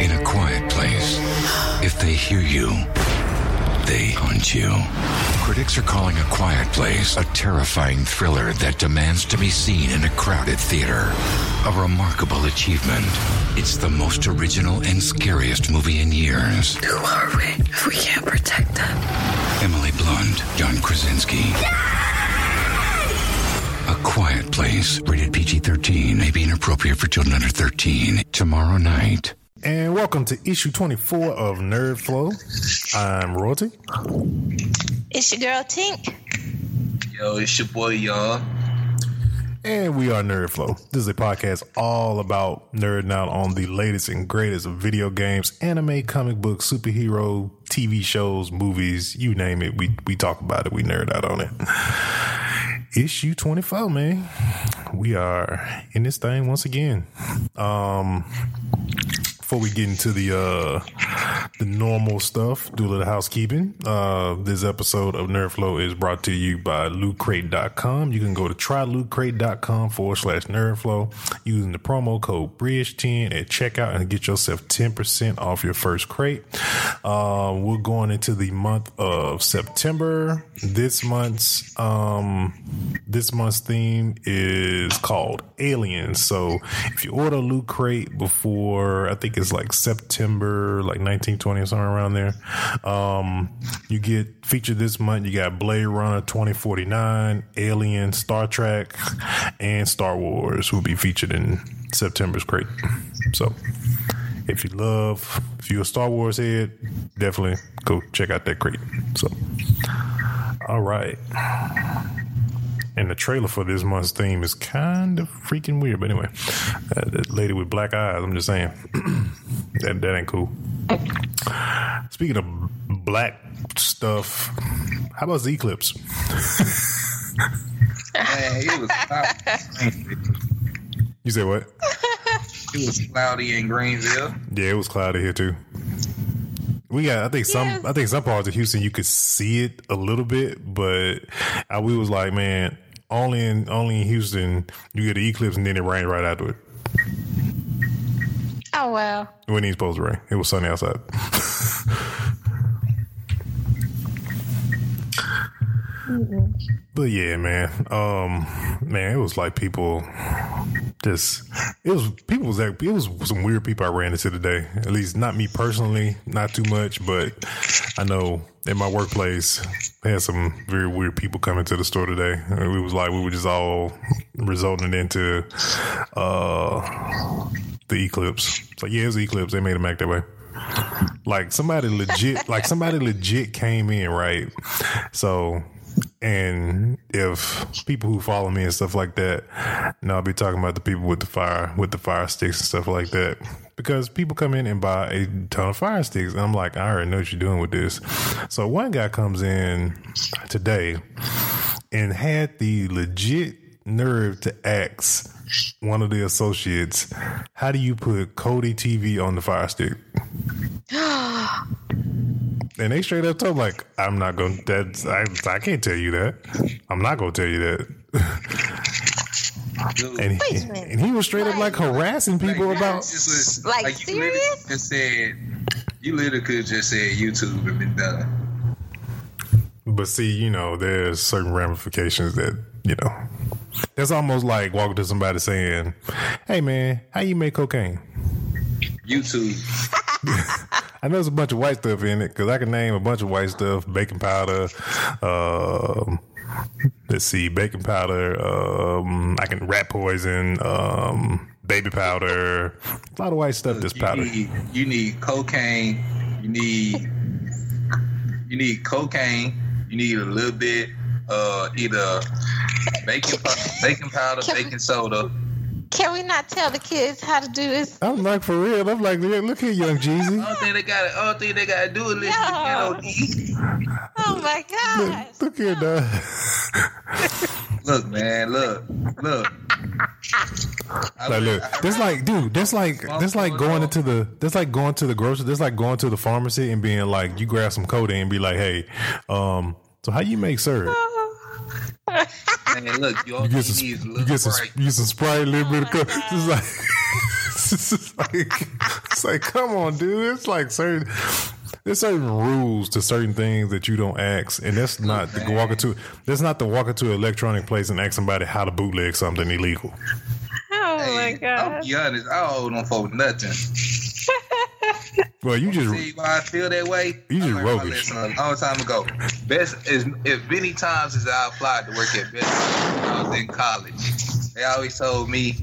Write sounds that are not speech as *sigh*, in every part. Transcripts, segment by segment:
in a quiet place. If they hear you, they hunt you. Critics are calling A Quiet Place a terrifying thriller that demands to be seen in a crowded theater. A remarkable achievement. It's the most original and scariest movie in years. Who are we if we can't protect them? Emily Blunt, John Krasinski. A Quiet Place, rated PG 13, may be inappropriate for children under 13. Tomorrow night. And welcome to issue 24 of Nerd Flow. I'm Royalty. It's your girl Tink. Yo, it's your boy, y'all. And we are Nerd Flow. This is a podcast all about nerding out on the latest and greatest of video games, anime, comic books, superhero, TV shows, movies, you name it. We we talk about it. We nerd out on it. Issue 24, man. We are in this thing once again. Um before we get into the uh the normal stuff, do a little housekeeping. Uh this episode of Nerd Flow is brought to you by lootcrate.com. You can go to trylootcrate.com forward slash nerdflow using the promo code Bridge10 at checkout and get yourself 10% off your first crate. Uh, we're going into the month of September. This month's um this month's theme is called Aliens. So if you order Loot Crate before I think it's like September, like 1920 or somewhere around there. Um, you get featured this month. You got Blade Runner 2049, Alien, Star Trek, and Star Wars will be featured in September's crate. So if you love, if you're a Star Wars head, definitely go check out that crate. So, all right. And the trailer for this month's theme is kind of freaking weird. But anyway, uh, that lady with black eyes, I'm just saying, *clears throat* that, that ain't cool. Speaking of black stuff, how about the Eclipse? Man, it was cloudy. You say what? it was cloudy in Greenville. Yeah, it was cloudy here too. We got, I think some, Yes. I think some parts of Houston you could see it a little bit, but uh, we was like, man, only in only in Houston you get an eclipse and then it rained right after it. Oh well. It wasn't supposed to rain. It was sunny outside. *laughs* But yeah, man. Um, man, it was like people just it was people was like it was some weird people I ran into today. At least not me personally, not too much, but I know in my workplace I had some very weird people coming to the store today. It was like we were just all resulting into uh the eclipse. So yeah, it was eclipse. They made him act that way. Like somebody legit, like somebody legit came in, right? So, and if people who follow me and stuff like that, now I'll be talking about the people with the fire, with the fire sticks and stuff like that. Because people come in and buy a ton of fire sticks, and I'm like, I already know what you're doing with this. So one guy comes in today and had the legit nerve to ask one of the associates, "How do you put Kodi TV on the Fire Stick?" And they straight up told him, like, "I'm not going. to That's I. I can't tell you that. I'm not going to tell you that." *laughs* and he, and he was straight up like harassing people Like, about. this was- Like, you literally serious? just said you literally could just said YouTube and been done. But see, you know, there's certain ramifications that you know. That's almost like walking to somebody saying, "Hey, man, how you make cocaine?" YouTube. *laughs* I know there's a bunch of white stuff in it because I can name a bunch of white stuff: baking powder. Um, let's see, baking powder. Um, I can rat poison. Um, baby powder. A lot of white stuff. This You powder. need, you need cocaine. You need you need cocaine. You need a little bit uh either baking pow- baking powder, baking soda. Can we not tell the kids how to do this? I'm like for real. I'm like, yeah, look here, young Jeezy. Only thing they got, only thing they got to do is listen No. to Oh my gosh. Look here, dog. Look, man, look, look. I Like, look, I- that's like, dude, that's like, that's like going into the, that's like going to the grocery, that's like going to the pharmacy and being like, you grab some codeine and be like, hey, um, so how you make syrup? Man, look, you You get need some, is a you little get some, Sprite. you get some Sprite, a little bit of coke. It's like, *laughs* it's, like, it's like, come on, dude. It's like certain there's certain rules to certain things that you don't ask, and that's not to walk into that's not to walk into an electronic place and ask somebody how to bootleg something illegal. Oh my Hey, god. I'll be honest, I don't owe them folks nothing. Well, you just See why I feel that way? You just learned my roguish. a long time ago. Best is if many times as I applied to work at Best when I was in college, they always told me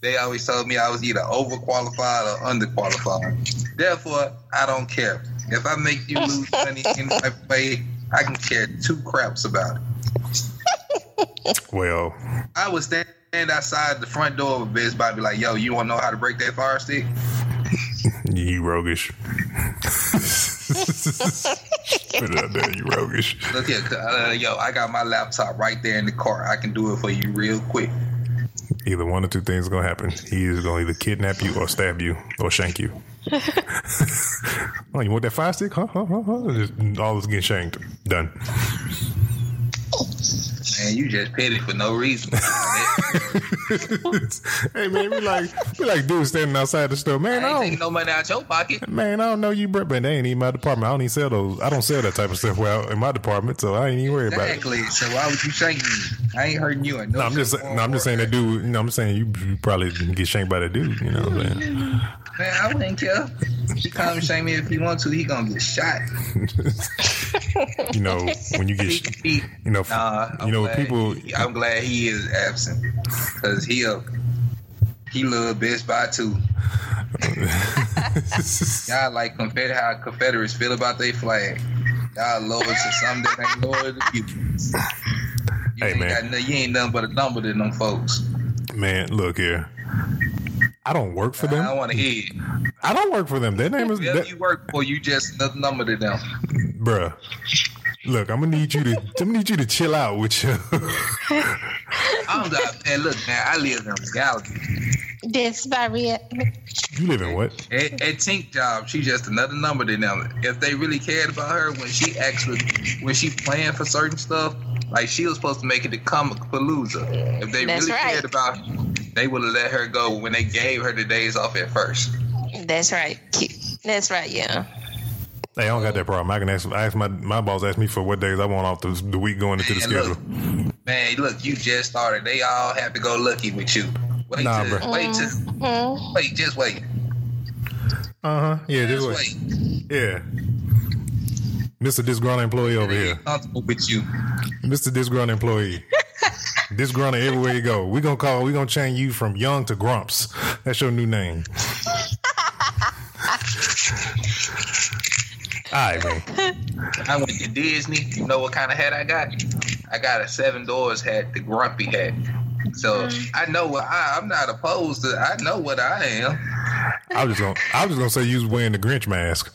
they always told me I was either overqualified or underqualified. Therefore, I don't care. If I make you lose money *laughs* in my way, I can care two craps about it. well, I would stand outside the front door of Best Buy and be like, yo, you wanna know how to break that fire stick? You roguish. Put it out there, you roguish. Look here, uh, yo, I got my laptop right there in the car. I can do it for you real quick. Either one or two things is gonna happen. He is gonna either kidnap you or stab you or shank you. *laughs* oh, you want that fire stick? Huh? Huh? Huh? huh? Just, all is getting shanked. Done. Man, you just petty for no reason. *laughs* hey man, we like we like dudes standing outside the store. Man, I ain't I taking don't, no money out your pocket. man, I don't know you, Brett, but they ain't even my department. I don't even sell those. I don't sell that type of stuff well in my department, so I ain't even worried about it. Exactly. So why would you shank me? I ain't hurting you. No, I'm just, no, I'm just saying that dude. You know, I'm saying you, you probably get shanked by that dude. You know what I'm saying? Man, I wouldn't care. He come and shank me if he want to. He gonna get shot. *laughs* You know, when you get, He, he, you know, nah, you know, glad people. I'm glad he is absent because he a he love Best Buy too. *laughs* Y'all like Confederate how Confederates feel about their flag. Y'all loyal to something that ain't loyal to people. You Hey, ain't man. got no, you ain't nothing but a number to them folks. Man, look here. I don't work for them. don't want to hear it. I don't work for them. Their name is, Whoever that, you work for, you just another number to them. bruh. Look, I'm gonna need you to. I'm gonna need you to chill out with you. *laughs* I'm not, man, look, man, I live in reality. This by real. you live in what? At, at Tink job, she just another number to them. If they really cared about her when she actually when she planned for certain stuff, like she was supposed to make it to Comicpalooza. If they That's really right. cared about her, they would have let her go when they gave her the days off at first. That's right. That's right. Yeah. Hey, I don't got that problem. I can ask. I ask my my boss asked me for what days I want off the, the week going into the schedule. look, man, look, you just started. They all have to go lucky with you. Wait, Nah, till, bruh. wait, till, wait, just wait, Uh huh. Yeah, just this wait. way. Yeah. Mr. Disgruntled employee over here. with you. Mr. Disgruntled employee. *laughs* Disgruntled everywhere you go. We gonna call. We gonna change you from young to Grumps. That's your new name. *laughs* All right, man. *laughs* I went to Disney. You know what kind of hat I got? I got a Seven Dwarfs hat, the grumpy hat. So I know what I, I'm not opposed to. I know what I am. I was just gonna. I was just gonna say you was wearing the Grinch mask.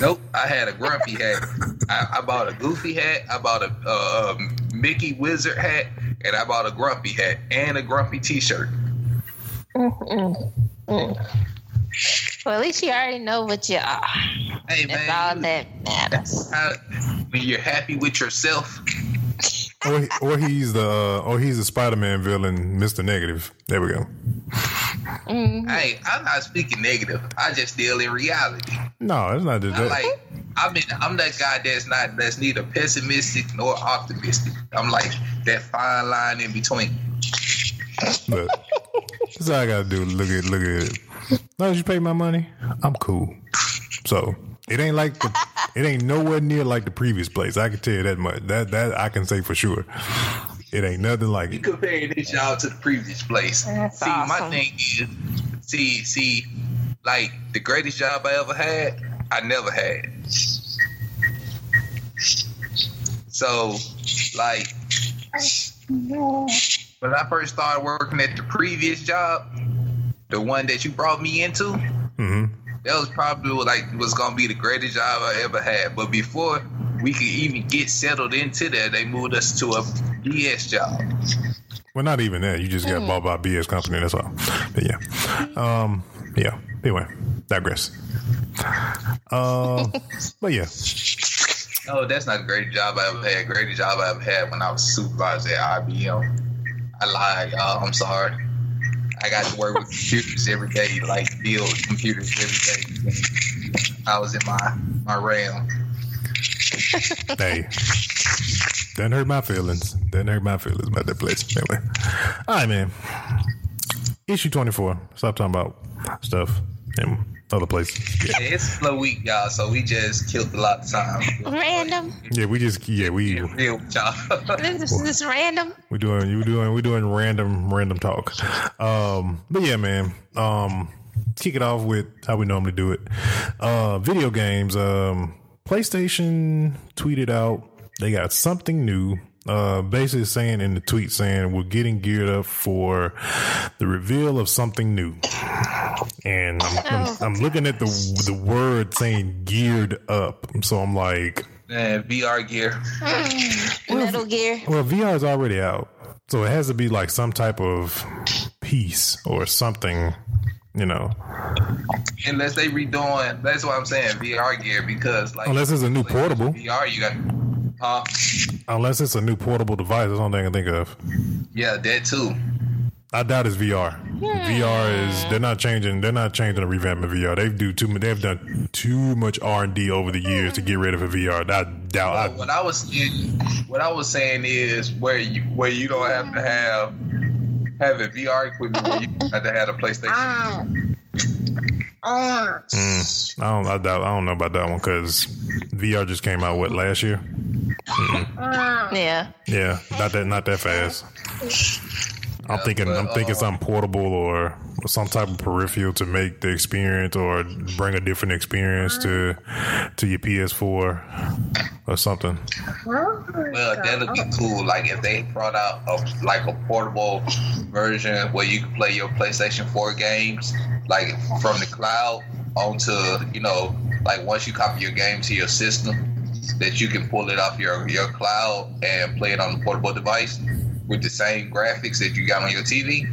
Nope, I had a grumpy hat. I, I bought a goofy hat. I bought a uh, um, Mickey Wizard hat, and I bought a grumpy hat and a grumpy T-shirt. Well, at least you already know what you are. Hey That's man, all that matters. how- when you're happy with yourself, Or, he- or he's the uh, or he's the Spider Man villain, Mister Negative. There we go. hey, I'm not speaking negative. I just deal in reality. No, it's not just I that. like I mean I'm that guy that's not that's neither pessimistic nor optimistic. I'm like that fine line in between. Look, that's all I gotta do. Look at look at it. As long as you pay my money, I'm cool. So it ain't like the it ain't nowhere near like the previous place. I can tell you that much. That that I can say for sure. It ain't nothing like You it. compare this job to the previous place. That's see, my thing is see see like the greatest job I ever had, I never had. So like when I first started working at the previous job, the one that you brought me into, hmm that was probably like was gonna be the greatest job I ever had. But before we could even get settled into that, they moved us to a BS job. Well, not even that. You just got bought by a BS company. That's all. But yeah, um, yeah. Anyway, digress. Um, *laughs* but yeah, No, that's not the greatest job I ever had. Greatest job I ever had when I was supervisor at IBM. I lied, y'all. I'm sorry. I got to work with computers every day, like build computers every day. I was in my my realm. *laughs* hey, doesn't hurt my feelings. Doesn't hurt my feelings about that place. Anyway, all right, man. Issue twenty four. Stop talking about stuff and other places. Yeah, Yeah, it's slow week, y'all, so we just killed a lot of time. Random. yeah we just yeah we Real with y'all. This is this random. we doing you doing we doing random random talk. Um, but yeah, man. Um, kick it off with how we normally do it. Uh, video games. Um, PlayStation tweeted out they got something new. Uh, basically saying in the tweet saying we're getting geared up for the reveal of something new. And I'm, I'm, I'm looking at the the word saying geared up. So I'm like, Man, VR gear. Metal Gear. well, VR is already out, so it has to be like some type of piece or something, you know. Unless they redoing, that's what I'm saying, VR gear, because like Unless it's a new portable. VR, you got, uh, Unless it's a new portable device, that's the only thing I can think of. yeah, that too. I doubt it's VR. VR is they're not changing. They're not changing the revamp of VR. They've do too. They've done too much R and D over the years to get rid of a VR. I doubt. I, what I was saying, what I was saying is where you where you don't have to have have a VR equipment, where you have to have a PlayStation. Mm, I don't. I doubt. I don't know about that one because VR just came out what last year. Yeah. Yeah, not that. Not that fast. I'm thinking. I'm thinking something portable or some type of peripheral to make the experience or bring a different experience to to your PS4 or something. Well, that'd be cool. Like if they brought out a like a portable version where you can play your PlayStation 4 games like from the cloud onto you know like once you copy your game to your system that you can pull it off your your cloud and play it on a portable device with the same graphics that you got on your TV.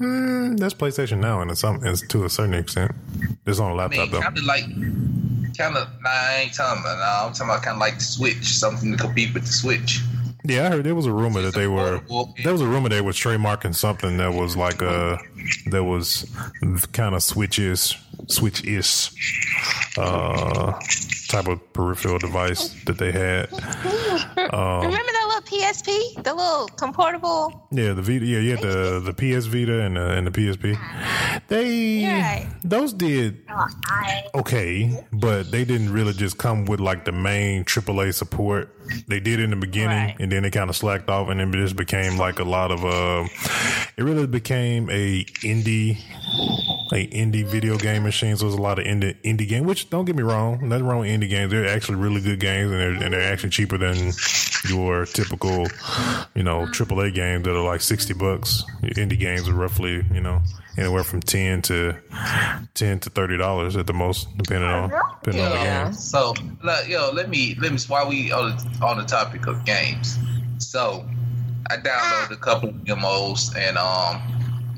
Mm, that's PlayStation now, and it's some it's to a certain extent. It's on a laptop mean, though. kind of like, kind of. Nah, I ain't talking about. Nah, I'm talking about kind of like the Switch, something to compete with the Switch. Yeah, I heard there was a rumor that they were. There was a rumor they was trademarking something that was like a that was kind of switches switch is uh type of peripheral device that they had. *laughs* Um, Remember that little PSP? The little comportable? Yeah, the Vita. Yeah, yeah, the the PS Vita and the, and the PSP. They Right. those did okay, but they didn't really just come with like the main AAA support. They did in the beginning, Right. and then it kind of slacked off, and then it just became like a lot of. Uh, it really became a indie, a indie video game machines. There's a lot of indie indie game. Which don't get me wrong, nothing wrong with indie games. They're actually really good games, and they're and they're actually cheaper than your typical, you know, AAA games that are like sixty bucks. Your indie games are roughly, you know, anywhere from ten to ten to thirty dollars at the most, depending on depending on the Yeah. game. So, yo, let me let me while we on the, on the topic of games. So, I downloaded a couple of demos, and um,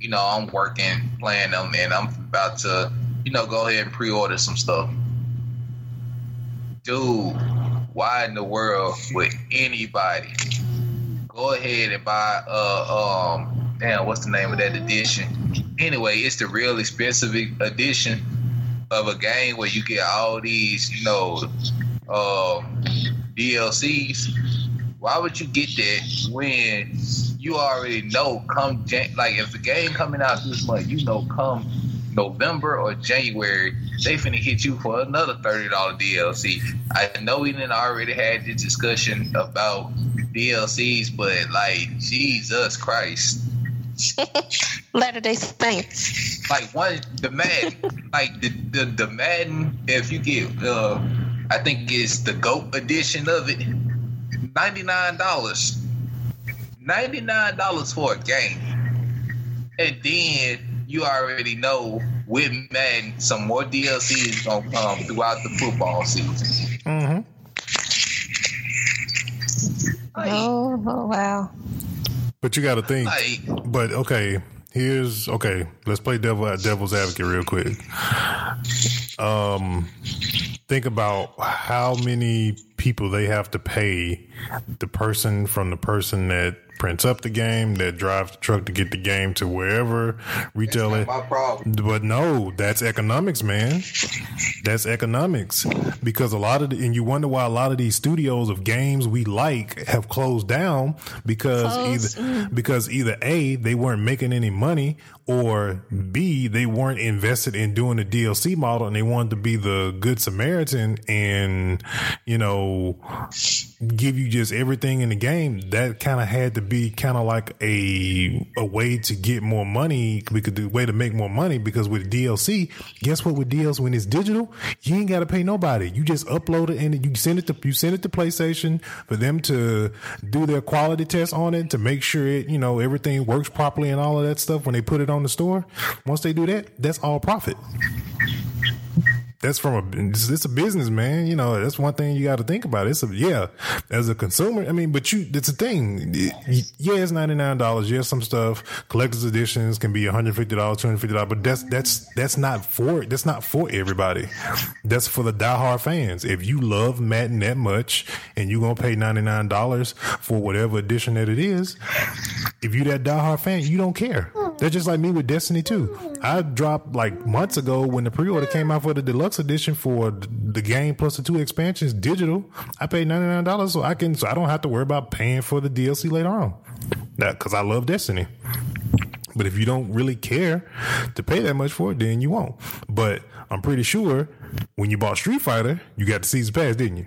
you know, I'm working playing them, and I'm about to, you know, go ahead and pre-order some stuff. Dude, why in the world would anybody go ahead and buy uh um damn what's the name of that edition? Anyway, it's the real expensive edition of a game where you get all these, you know, um, DLCs. Why would you get that when you already know come Jan- like if the game coming out this month, you know come November or January, they finna hit you for another thirty dollar DLC. I know we didn't already had this discussion about DLCs, but like Jesus Christ. *laughs* Latter day Saints. like one the Madden, like the, the the Madden. If you get, uh, I think it's the Goat edition of it, ninety nine dollars, ninety nine dollars for a game, and then you already know with Madden some more DLC is gonna come throughout the football season. Mm-hmm. Like. Oh, oh wow. But you got to think. like But okay, here's okay. Let's play devil devil's advocate real quick. Um, think about how many people they have to pay the person from the person that prints up the game, that drives the truck to get the game to wherever retail That's it. my problem. But no, that's economics, man. That's economics. Because a lot of the, and you wonder why a lot of these studios of games we like have closed down because Closed. either mm. because either A, they weren't making any money or B, they weren't invested in doing the DLC model and they wanted to be the good Samaritan and, you know, give you just everything in the game. That kind of had to be kind of like a a way to get more money We because the way to make more money because with DLC, guess what with DLC when it's digital, you ain't got to pay nobody. You just upload it and you send it to you send it to PlayStation for them to do their quality test on it to make sure it, you know, everything works properly and all of that stuff when they put it on the store. Once they do that, that's all profit. That's from a it's, a business, man. You know, that's one thing you got to think about. It's a yeah, as a consumer. I mean, but you, it's a thing. It- yeah, it's ninety nine dollars. Yeah, some stuff collector's editions can be one hundred fifty dollars, two hundred fifty dollars. But that's that's that's not for that's not for everybody. That's for the diehard fans. If you love Madden that much and you're gonna pay ninety nine dollars for whatever edition that it is, if you that diehard fan, you don't care. That's just like me with Destiny 2. I dropped like months ago when the pre-order came out for the deluxe edition for the game plus the two expansions digital. I paid ninety nine dollars so I can so I don't have to worry about paying for the DLC later on. That because I love Destiny. But if you don't really care to pay that much for it, then you won't. But I'm pretty sure when you bought Street Fighter, you got the season pass, didn't you?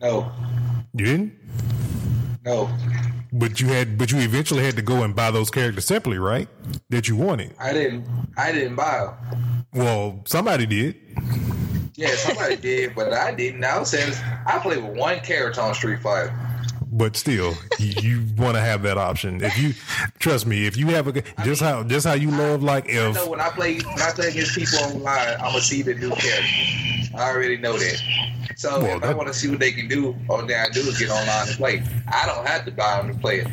No, You didn't? no, But you had, but you eventually had to go and buy those characters separately, right? That you wanted. I didn't. I didn't buy them. Well, somebody did. Yeah, somebody *laughs* did, but I didn't. I was saying I played with one character on Street Fighter. But still, you, you want to have that option. If you trust me, if you have a just how just how you love like I if know when I play when I play against people online, I'm gonna see the new character. I already know that. So Well, if I want to see what they can do, all they I do is get online and play. I don't have to buy them to play it.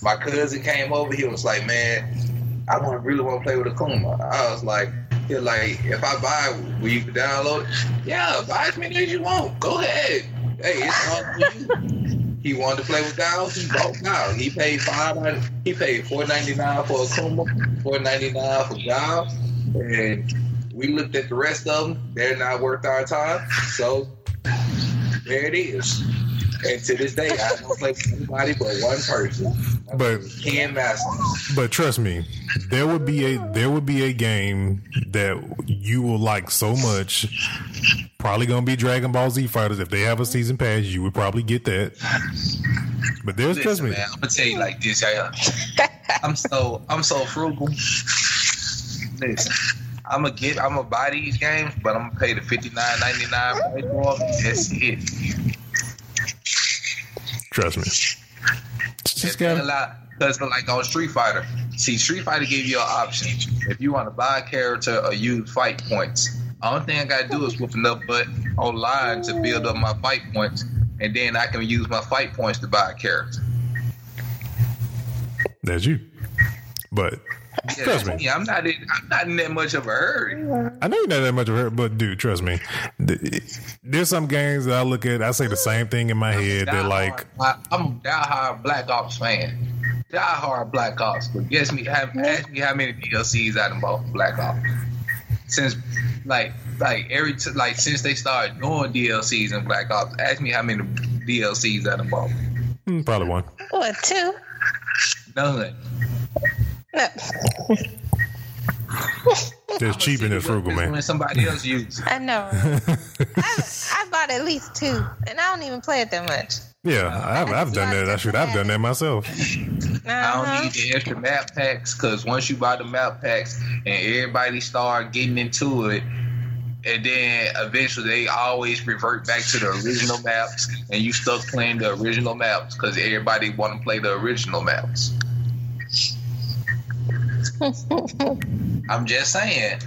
My cousin came over. He was like, "Man, I want really want to play with Akuma." I was like, "He like, if I buy, will you download it? Yeah, buy as many as you want. Go ahead. Hey, it's on for you." He wanted to play with Gal. He bought Gal. He paid five. He paid four ninety nine for Akuma, four ninety nine for Gal, and we looked at the rest of them. They're not worth our time. So there it is. And to this day, I don't play with anybody but one person. But- Ken Masters. But trust me, there would be a there would be a game that you will like so much. Probably gonna be Dragon Ball Z Fighters. If they have a season pass, you would probably get that. But there's trust me. man, I'm gonna tell you like this. I, I'm so I'm so frugal. Listen, I'm gonna get I'm gonna buy these games, but I'm gonna pay the fifty nine ninety nine for. That's it. Trust me. Just It's a lot because like on Street Fighter, see Street Fighter gave you an option if you want to buy a character or use fight points. Only thing I gotta do is whoop enough butt online to build up my fight points, and then I can use my fight points to buy a character. that's you. But Yeah, Trust me. yeah, I'm not in, I'm not in that much of a hurry. I know you're not that much of a hurt, but dude, trust me. There's some games that I look at, I say the same thing in my head. They're like, I, I'm a diehard Black Ops fan. Diehard Black Ops. But guess me, have, ask me how many DLCs I done bought from Black Ops since, like, like every t- like since they started doing DLCs in Black Ops. Ask me how many DLCs I done bought. hmm, probably one. What, two? None. No. There's cheap and there's frugal, When man. somebody else uses. I know. right? *laughs* I, I bought at least two, and I don't even play it that much. Yeah, I've, I've done that. I should. I've done that myself. I Uh-huh. don't need the extra map packs because once you buy the map packs and everybody start getting into it, and then eventually they always revert back to the original maps, and you stuck playing the original maps because everybody want to play the original maps. I'm just saying.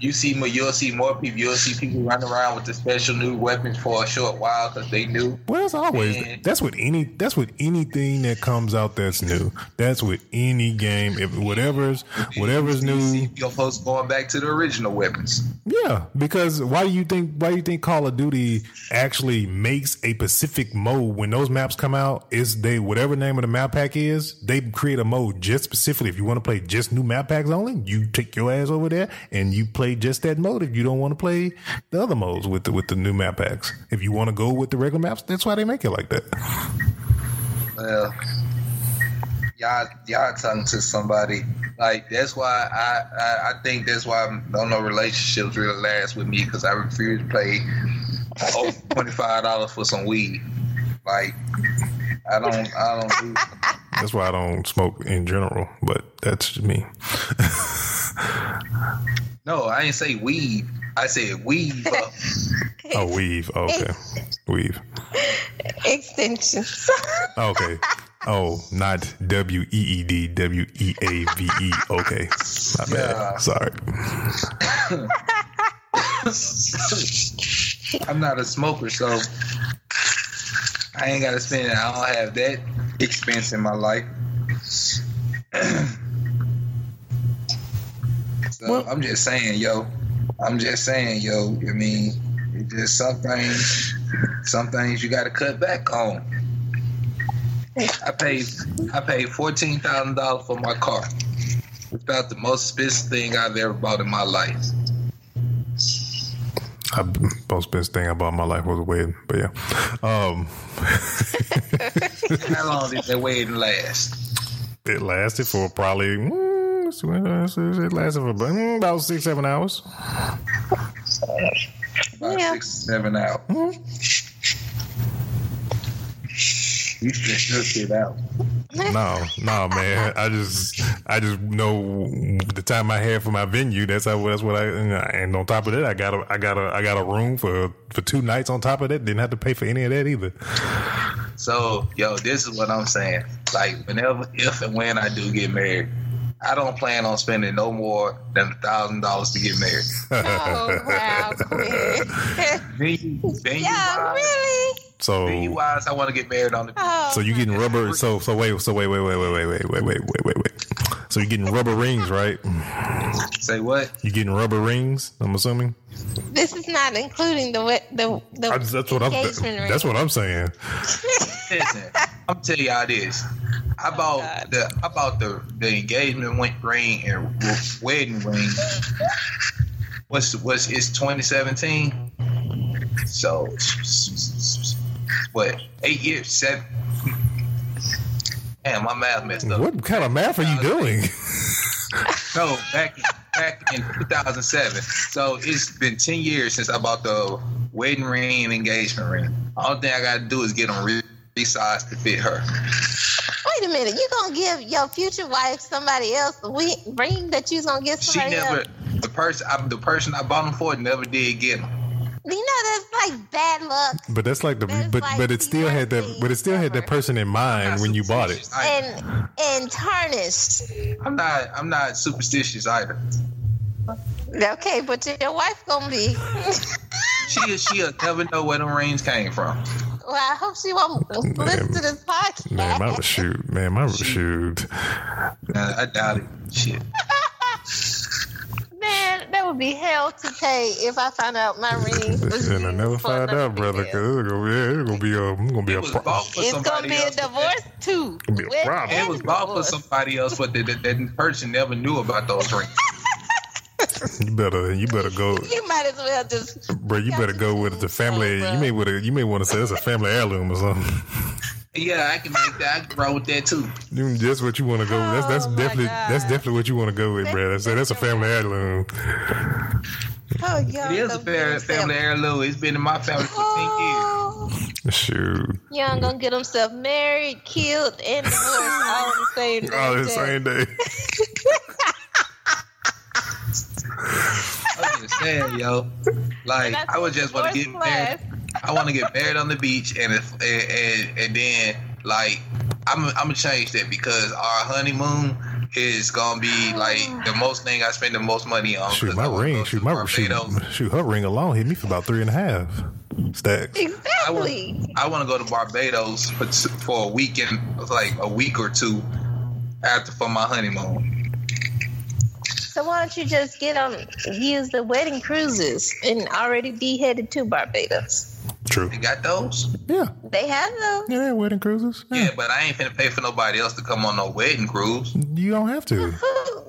You see more. You'll see more people. You'll see people running around with the special new weapons for a short while because they knew. Well, that's always Man. that's with any that's with anything that comes out that's new. That's with any game. If whatever's whatever's new, You see new, your folks going back to the original weapons. yeah. Because why do you think why do you think Call of Duty actually makes a Pacific mode when those maps come out? Is they whatever name of the map pack is, they create a mode just specifically. If you want to play just new map packs only, you take your ass over there and you play just that mode. If you don't want to play the other modes with the with the new map packs, if you want to go with the regular maps, that's why they make it like that. Well, y'all y'all talking to somebody like that's why I I, I think that's why I don't know relationships really last with me because I refuse to pay over twenty five dollars for some weed. Like I don't I don't do. *laughs* That's why I don't smoke in general, but that's just me. *laughs* No, I didn't say weed. I said weave up. *laughs* Oh, weave. Oh, okay. Weave. Extensions. Okay. Oh, not W E E D, W E A V E. Okay. My bad. Yeah. Sorry. I'm not a smoker, so I ain't gotta spend. It. I don't have that expense in my life. *clears throat* so Well- I'm just saying, yo. I'm just saying, yo. I mean, it's just some things. Some things you got to cut back on. I paid. I paid fourteen thousand dollars for my car. It's about the most expensive thing I've ever bought in my life. I, most best thing about my life was a wedding, but yeah. Um, *laughs* How long did that wedding last? it lasted for probably, mm, it lasted for about, mm, about six, seven hours. About Yeah. six, seven hours. You should shook it out. No, no, man. I just, I just know the time I had for my venue. That's how. That's what I. And on top of that, I got a, I got a, I got a room for for two nights. On top of that, didn't have to pay for any of that either. So, yo, this is what I'm saying. Like, whenever, if and when I do get married, I don't plan on spending no more than a thousand dollars to get married. *laughs* oh, wow, Quinn. *laughs* Venue, venue yeah, wise, really? So, venue wise, I want to get married on the. Oh, so you getting rubber? So, so wait, so wait, wait, wait, wait, wait, wait, wait, wait, wait, wait, wait. So you getting rubber rings, right? Say what? You're getting rubber rings? I'm assuming. this is not including the the the I, that's what I'm. engagement ring. That's what I'm saying. Listen, I'm tell y'all this. I oh, bought God. the I bought the the engagement ring and wedding ring. What's what's it's 2017? So what? Eight years, seven. Damn, my math messed up. What kind of math are you doing? *laughs* No, back back in 2007. So it's been 10 years since I bought the wedding ring and engagement ring. All thing I got to do is get them re- resized to fit her. Wait a minute, you gonna give your future wife somebody else the ring that you gonna give She somebody never else? the person I, the person I bought them for never did get them. You know that's like bad luck But that's like the. That's But like but it still had that. But it still had that person in mind when you bought it. I, and and tarnished. I'm not I'm not superstitious either. Okay, but your wife gonna be. *laughs* She she'll never know where the rings came from. Well, I hope she won't listen to this podcast. Man, my shoot. Man, my shoot. Uh, I doubt it. Shit. *laughs* Man, that would be hell to pay if I found out my ring *laughs* was And I never find out, brother. Cause it's gonna be, it's gonna be a, it's gonna be It a, was pro- It's gonna be a else. divorce too. Gonna be a problem. It was bought for somebody else, but that, that, that person never knew about those rings. you better, you better go, *laughs* You might as well just. bro. You better go with the family. You may want to, you may want to say it's a family heirloom or something. *laughs* Yeah, I can make that. I can roll with that too. That's what you want to go. That's that's Oh, definitely God. that's definitely what you want to go with, bro. That's that's a family heirloom. Oh, y'all It is a gonna fair, get family heirloom. It's been in my family for 10 years. Oh, Shoot, Young gonna get himself married, killed, and divorced all on the same *laughs* day. oh, the same day. *laughs* I'm just saying, yo. Like, I would just want to get divorce married. I want to get married on the beach, and if, and, and and then like I'm I'm gonna change that because our honeymoon is gonna be like the most thing I spend the most money on. Shoot my ring, shoot, my shoot, shoot, her ring alone hit me for about three and a half stacks. Exactly. I want to go to Barbados for, t- for a weekend, like a week or two after for my honeymoon. So why don't you just get on use the wedding cruises and already be headed to Barbados? True. You got those? Yeah, They have those. yeah, wedding cruises. Yeah, but I ain't finna pay for nobody else to come on no wedding cruise. You don't have to. *laughs*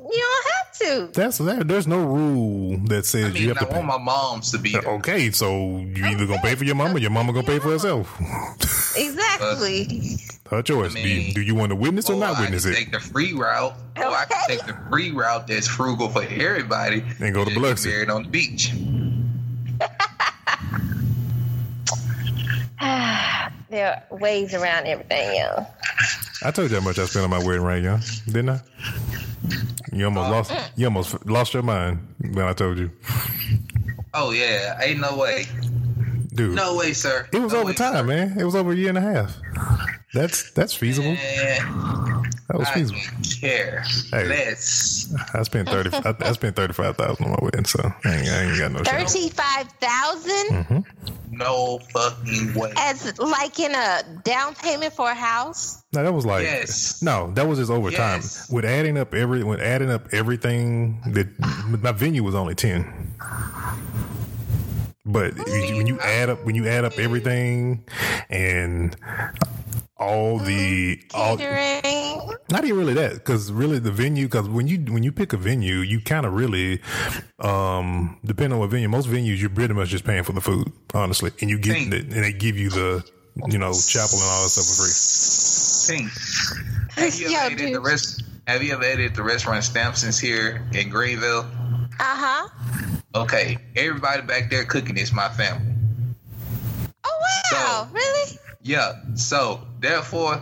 You don't have to. That's that. There's no rule that says I you mean, have I to pay. want my moms to be there. Okay, so you either gonna pay for your mama, or your mama gonna pay for herself. *laughs* Exactly. Her choice. do, you, mean, do you want to witness or Or not I witness can it? take the free route, or I can take the free route that's frugal for everybody And go to get Biloxi. married on the beach. There are ways around everything, yo. I told you how much I spent on my wedding ring, young, didn't I? You almost lost. You almost lost your mind when I told you, Oh yeah, ain't no way, dude. no way, sir. it was no over way, time, sir. man. It was over a year and a half. That's that's feasible. Man, That was I feasible. don't care Hey. less. I spent thirty. I, I spent thirty five thousand on my wedding, so I ain't, I ain't got no shit. Thirty-five thousand mm-hmm. No fucking way. as like in a down payment for a house. No, that was like Yes. no, that was just over time. Yes. With adding up every, with adding up everything that my venue was only ten. But when you add up, when you add up everything and all the all, Catering. not even really that because really the venue because when you when you pick a venue you kind of really um depending on what venue most venues you're pretty much just paying for the food honestly and you get Thank- the, and they give you the you know chapel and all that stuff for free Think. *laughs* Have you Yo, ever ate at the rest? Have you ever ate at the restaurant Stampson's here in Greenville? Uh huh. Okay, everybody back there cooking is my family. Oh wow! So- really? Yeah, so therefore,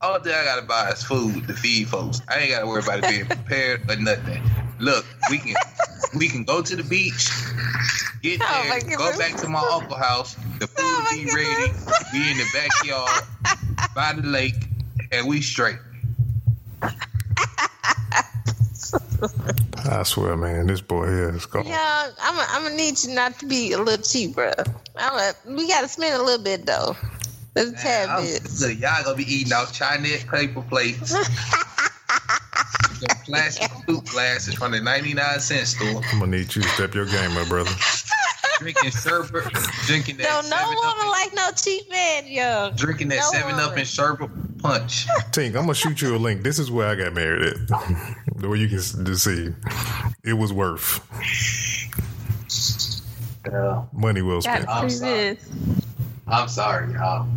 all thing I gotta buy is food to feed folks. I ain't gotta worry about it being *laughs* prepared or nothing. Look, we can we can go to the beach, get Oh, there, go back to my uncle's house. The food Oh, will my be ready. goodness. We in the backyard by the lake, and we straight. I swear, man, this boy here is gone. Yeah, I'm. I'm gonna need you not to be a little cheap, bro. I'm a, we gotta spend a little bit though. There's a tad I'm- bit. Look, y'all gonna be eating off Chinese paper plates. *laughs* Them plastic soup glasses from the 99 cent store. I'm gonna need you to step your game up, brother. Drinking sherbet, drinking that No, no woman up, like no cheap man, yo. drinking that no seven up and sherbet punch. Tink, I'm gonna shoot you a link. This is where I got married at. the way you can s- to see, it was worth money well spent. I'm sorry. I'm sorry, y'all.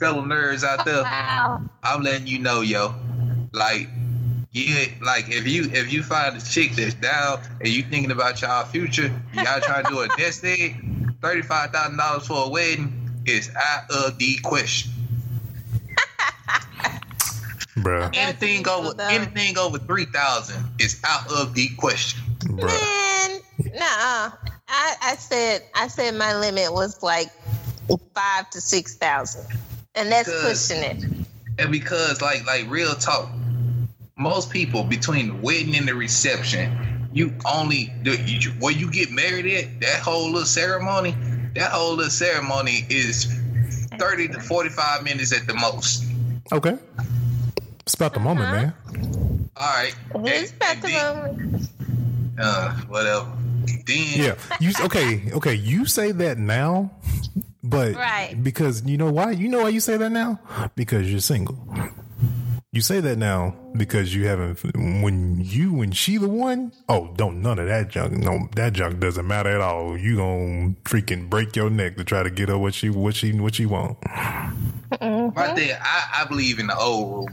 Fellow nerds out there, Wow. I'm letting you know, yo. Like, yeah, like if you if you find a chick that's down and you thinking about y'all future, y'all trying to do a nest egg, thirty five thousand dollars for a wedding is out of the question. Bruh, Anything over dumb. anything over three thousand is out of the question. bruh. Man, nah. I, I said I said my limit was like five to six thousand, and that's Because- pushing it. And because like like real talk, most people between the wedding and the reception, you only the, you, where you get married at that whole little ceremony. That whole little ceremony is thirty to forty five minutes at the most. Okay, it's about the moment, man. All right, It's And- back and to then, the uh, whatever. Then Yeah, you okay? Okay, you say that now, *laughs* but Right. because you know why? You know why you say that now? Because you're single. You say that now because you haven't. When you when she the one, oh, don't none of that junk. No, that junk doesn't matter at all. You gonna freaking break your neck to try to get her what she what she what she want. my thing, I, I believe in the old rule.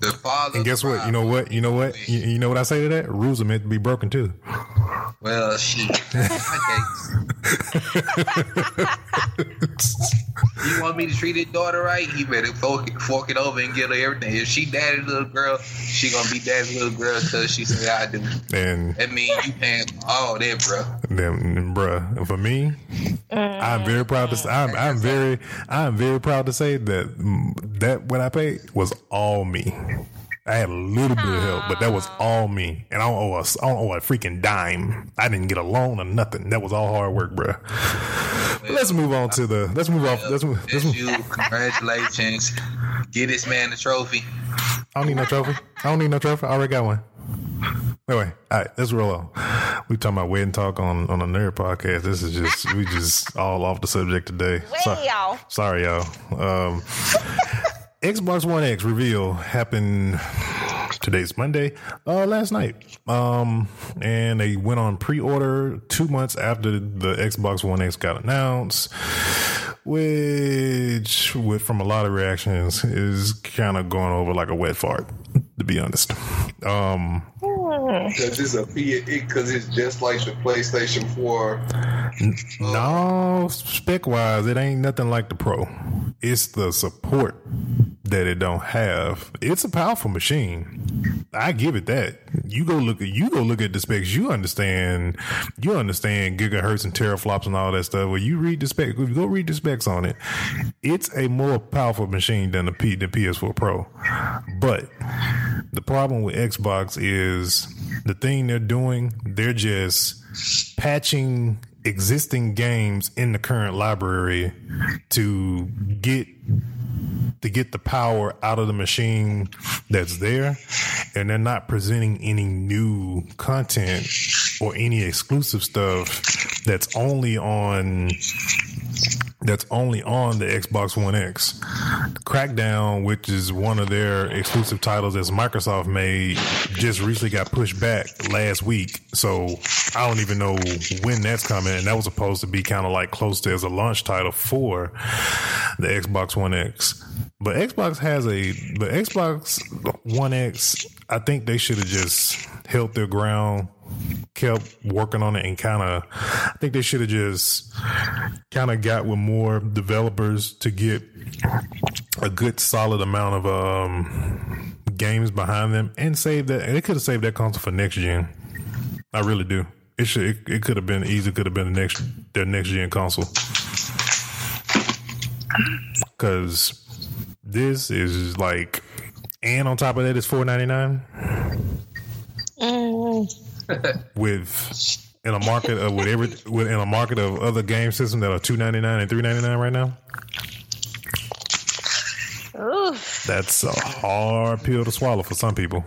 The father. And guess what? You know what? You know what? You, you know what I say to that? Rules are meant to be broken too. Well, shit. *laughs* Okay. You want me to treat his daughter right? He better fork it, fork it over and get her everything. If she daddy little girl, she gonna be daddy little girl till she say I do. And That mean you paying all that, bro. then, bruh, for me, I'm very proud to. Say, I'm, I'm very, I'm very proud to say that mm, that what I paid was all me. I had a little bit of help, but that was all me, and I don't owe a, I don't owe a freaking dime. I didn't get a loan or nothing. That was all hard work, bruh. But let's move on to the. Let's move off. Let's move. Let's move. you. Congratulations. Get this man the trophy. I don't need no trophy. I don't need no trophy. I already got one. Anyway, all right, let's roll on. We talking about wedding talk on on a nerd podcast. This is just we just all off the subject today. So- Way off. Sorry, y'all. Um, Xbox One X reveal happened. Today's Monday. Uh, last night. Um, and they went on pre-order two months after the Xbox One X got announced, which, with from a lot of reactions, is kind of going over like a wet fart. To be honest. Um, Because it's a because it's just like the PlayStation 4. No, spec wise, it ain't nothing like the Pro. It's the support that it don't have. It's a powerful machine. I give it that. You go look at you go look at the specs. You understand. You understand gigahertz and teraflops and all that stuff. When you read the specs, if you go read the specs on it, it's a more powerful machine than the P the PS4 Pro. But the problem with Xbox is the thing they're doing. They're just patching existing games in the current library to get to get the power out of the machine that's there and they're not presenting any new content or any exclusive stuff that's only on that's only on the Xbox One X. Crackdown, which is one of their exclusive titles that Microsoft made, just recently got pushed back last week. So I don't even know when that's coming. And that was supposed to be kind of like close to as a launch title for the Xbox One X. But Xbox has a, but Xbox One X, I think they should have just held their ground kept working on it and kind of I think they should have just kind of got with more developers to get a good solid amount of um games behind them and save that they could have saved that console for next gen. I really do. It should it, it could have been easy could have been the next their next gen console. Cuz this is like and on top of that it's 499 with in a market of with every with in a market of other game systems that are two ninety nine and three ninety nine right now. Oof. That's a hard pill to swallow for some people.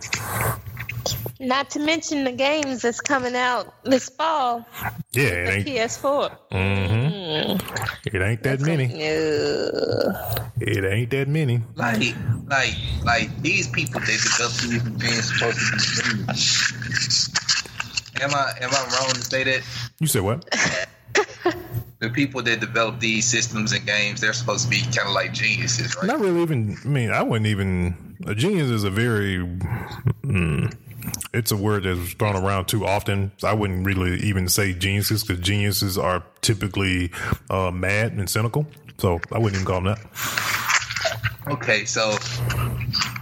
Not to mention the games that's coming out this fall. Yeah, it ain't PS4. Mm hmm. it ain't that many. No. It ain't that many. Like, like, like these people they develop these things supposed to be. Am I am I wrong to say that? You said what? The people that develop these systems and games, they're supposed to be kind of like geniuses, right? Not really even. I mean, I wouldn't even. A genius is a very. Mm, it's a word that's thrown around too often. I wouldn't really even say geniuses because geniuses are typically uh, mad and cynical. So I wouldn't even call them that. Okay, so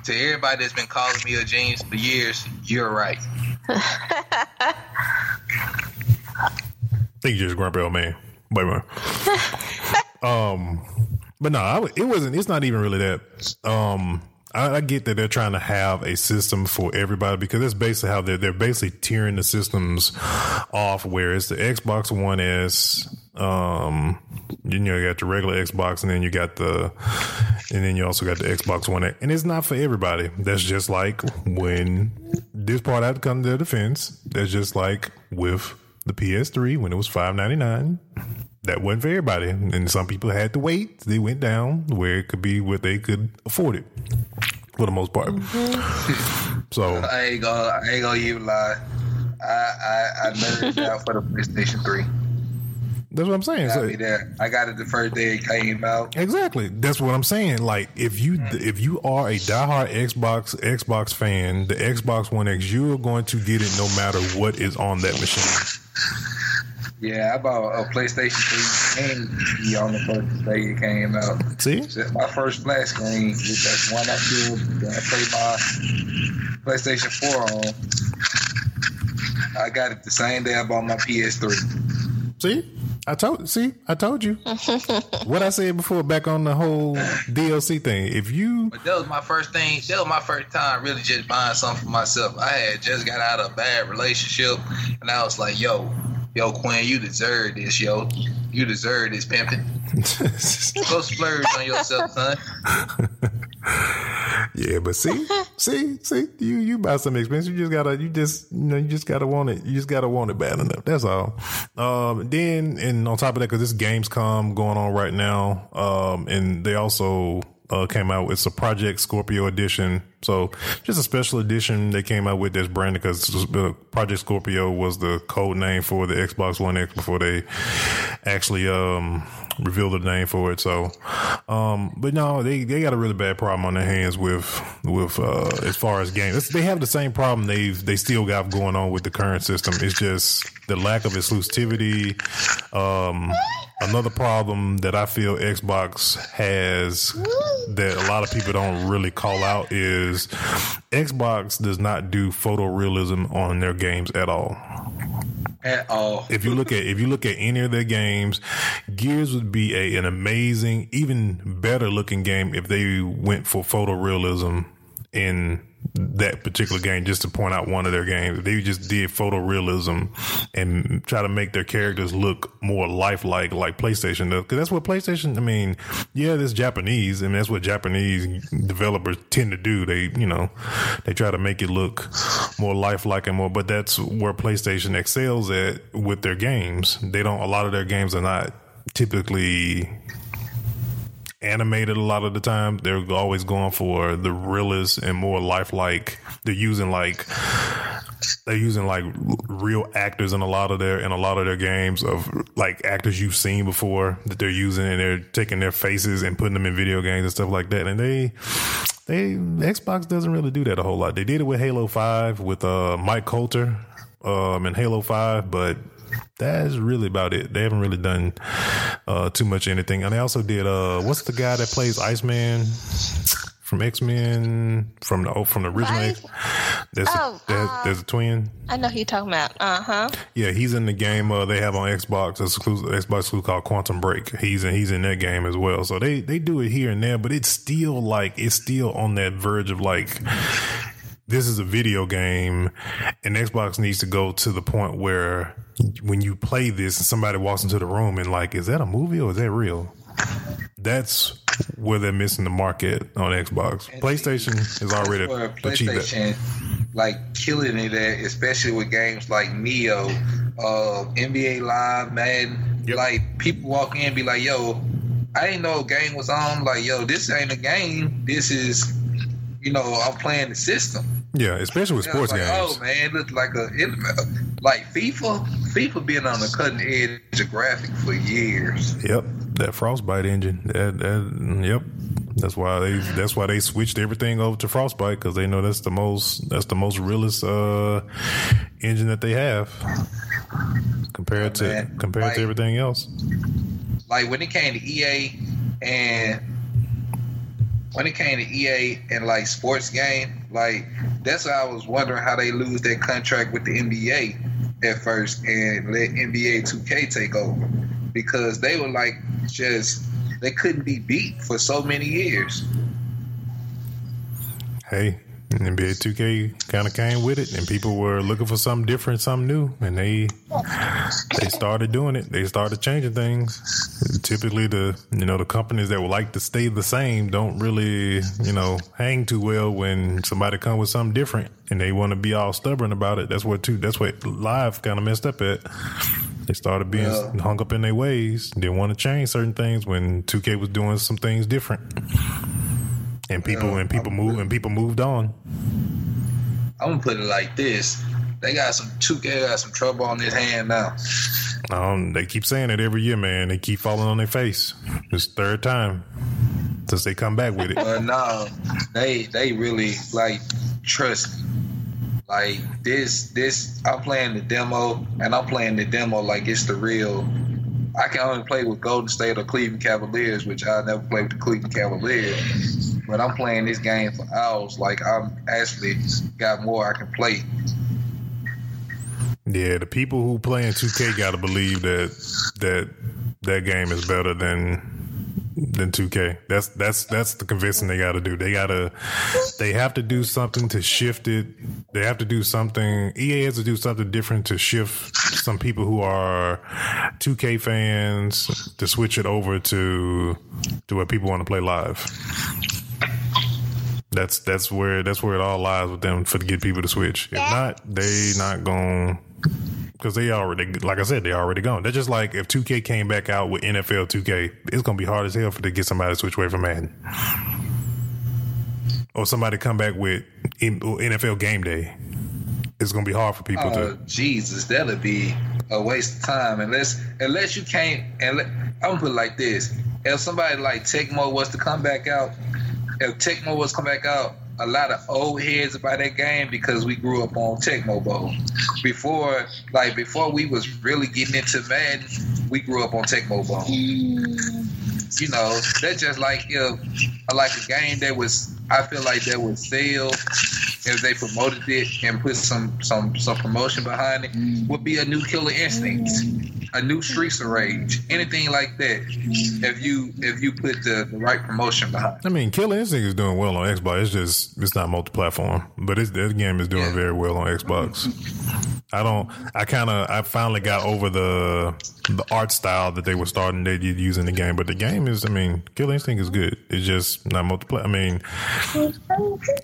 to everybody that's been calling me a genius for years, you're right. I *laughs* think you're just grumpy old man. Wait a minute. *laughs* um, but no, I, it wasn't. It's not even really that. Um, I, I get that they're trying to have a system for everybody because that's basically how they're they're basically tearing the systems off. Where it's the Xbox One S, um, you know, you got the regular Xbox, and then you got the, and then you also got the Xbox One X, and it's not for everybody. That's just like when this part had to come to their defense. That's just like with the PS3 when it was five ninety nine. That wasn't for everybody, and some people had to wait. They went down where it could be what they could afford it for the most part. Mm-hmm. so I ain't gonna, I ain't gonna even lie. I, I, I nerded *laughs* out for the PlayStation 3. that's what I'm saying. Got So, there. I got it the first day it came out. Exactly. That's what I'm saying. Like if you mm. if you are a diehard Xbox Xbox fan, the Xbox One X, you're going to get it no matter what is on that machine. *laughs* Yeah, I bought a PlayStation 3 and TV on the first day it came out. See, That's my first flat screen, which that's one I feel that I play my PlayStation 4 on. I got it the same day I bought my PS3. see, I told. See, I told you *laughs* what I said before. Back on the whole DLC thing. If you But that was my first thing. That was my first time really just buying something for myself. I had just got out of a bad relationship, and I was like, "Yo, yo, Quinn, you deserve this, yo. You deserve this pimping. *laughs* Go splurge on yourself, son." *laughs* Yeah, but see, see, see, you you buy some expensive, you just gotta, you just, you know, you just gotta want it. You just gotta want it bad enough. That's all. Um, then and on top of that, because this Gamescom going on right now, um, and they also uh, came out with a Project Scorpio edition. So just a special edition they came out with that's branded because Project Scorpio was the code name for the Xbox One X before they actually um revealed the name for it. So, um, but no, they they got a really bad problem on their hands with with uh as far as games. They have the same problem they've they still got going on with the current system. It's just the lack of exclusivity. Um, another problem that I feel Xbox has that a lot of people don't really call out is Xbox does not do photorealism on their games at all. At all. If you look at if you look at any of their games, Gears would be a, an amazing, even better looking game if they went for photorealism in that particular game. Just to point out one of their games, they just did photorealism and try to make their characters look more lifelike, like PlayStation does. Because that's what PlayStation. I mean, yeah, this Japanese, mean that's what Japanese developers tend to do. They, you know, they try to make it look more lifelike and more. But that's where PlayStation excels at with their games. They don't. A lot of their games are not typically animated a lot of the time. They're always going for the realest and more lifelike. They're using like they're using like real actors in a lot of their in a lot of their games of like actors you've seen before that they're using and they're taking their faces and putting them in video games and stuff like that. And they they Xbox doesn't really do that a whole lot. They did it with Halo Five with uh Mike Colter um in Halo Five, but that's really about it. They haven't really done uh, too much anything. And they also did uh, what's the guy that plays Iceman from X Men from the oh, from the original? Right. There's, Oh, a, there's, uh, there's a twin. I know who you're talking about. Uh huh. Yeah, he's in the game uh, they have on Xbox exclusive Xbox exclusive called Quantum Break. He's in he's in that game as well. So they they do it here and there, but it's still like it's still on that verge of like this is a video game and Xbox needs to go to the point where when you play this and somebody walks into the room and like, is that a movie or is that real? That's where they're missing the market on Xbox. PlayStation is already. PlayStation like killing it at, especially with games like Neo, uh, NBA Live, Madden. Yep. Like people walk in and be like, "Yo, I didn't know a game was on." Like, "Yo, this ain't a game. This is, you know, I'm playing the system." Yeah, especially with And I was sports like, games. Oh man, it looks like a it, like FIFA. FIFA been on the cutting edge of graphic for years. Yep, that Frostbite engine. That, that, yep, that's why they that's why they switched everything over to Frostbite because they know that's the most that's the most realist uh, engine that they have compared to compared Like- to everything else. Like when it came to EA and when it came to EA and like sports game, like that's why I was wondering how they lose that contract with the NBA at first and let NBA 2K take over because they were like just they couldn't be beat for so many years. Hey, NBA 2K kind of came with it, and people were looking for something different, something new, and they they started doing it. They started changing things. Typically, the you know the companies that would like to stay the same don't really you know hang too well when somebody come with something different, and they want to be all stubborn about it. That's what too. That's what live kind of messed up at. They started being Yeah. hung up in their ways. Didn't want to change certain things when 2K was doing some things different. And people and people I'm moved and people moved on. I'm gonna put it like this: they got some 2K got some trouble on this hand now. Um, they keep saying it every year, man. They keep falling on their face. It's third time since they come back with it. But no, they they really like trust me. Like this, this I'm playing the demo, and I'm playing the demo like it's the real. I can only play with Golden State or Cleveland Cavaliers, which I never played with the Cleveland Cavaliers. But I'm playing this game for hours. Like I'm actually got more I can play. Yeah, the people who play in 2K got to believe that that that game is better than than 2K. That's that's that's the convincing they got to do. They got to they have to do something to shift it. They have to do something. EA has to do something different to shift some people who are 2K fans to switch it over to to where people want to play live. That's that's where that's where it all lies with them for to get people to switch. If not, they not going because they already like I said they already gone. They're just like if 2K came back out with NFL 2K, it's gonna be hard as hell for to get somebody to switch away from Madden. Or somebody come back with NFL Game Day. It's gonna be hard for people Oh to. Jesus, that'll be a waste of time unless unless you can't. And I'm gonna put it like this: if somebody like Tecmo was to come back out, if Tecmo was come back out, a lot of old heads about that game because we grew up on Tecmo Bowl. Before, like before, we was really getting into Madden. We grew up on Tecmo Bowl. You know, that's just like if like a game that was. I feel like that would sell if they promoted it and put some some some promotion behind it. Mm. Would be a new Killer Instinct, mm. a new Streets of Rage, anything like that. If you if you put the, the right promotion behind. it. I mean, Killer Instinct is doing well on Xbox. It's just it's not multi-platform, but it's, that game is doing Yeah. very well on Xbox. I don't. I kind of. I finally got over the the art style that they were starting to use in the game, but the game is. I mean, Killer Instinct is good. It's just not multiplayer. I mean,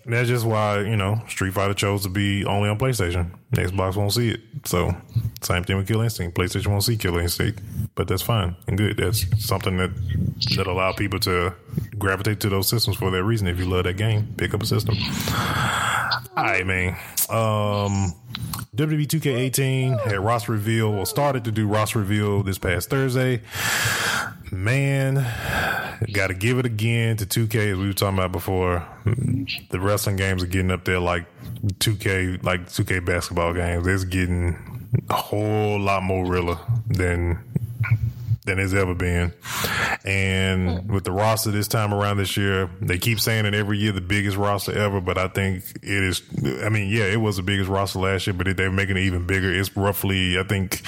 that's just why you know Street Fighter chose to be only on PlayStation. Xbox won't see it. So same thing with Killer Instinct. PlayStation won't see Killer Instinct, but that's fine and good. That's something that that allow people to gravitate to those systems for that reason. If you love that game, pick up a system. All right, man. Um, WWE 2K18 had roster reveal, or started to do roster reveal this past Thursday. Man, got to give it again to 2K as we were talking about before. The wrestling games are getting up there like 2K, like 2K basketball games. It's getting a whole lot more realer than than it's ever been. And with the roster this time around this year, they keep saying it every year, the biggest roster ever, but I think it is, I mean, yeah, it was the biggest roster last year, but they're making it even bigger. It's roughly, I think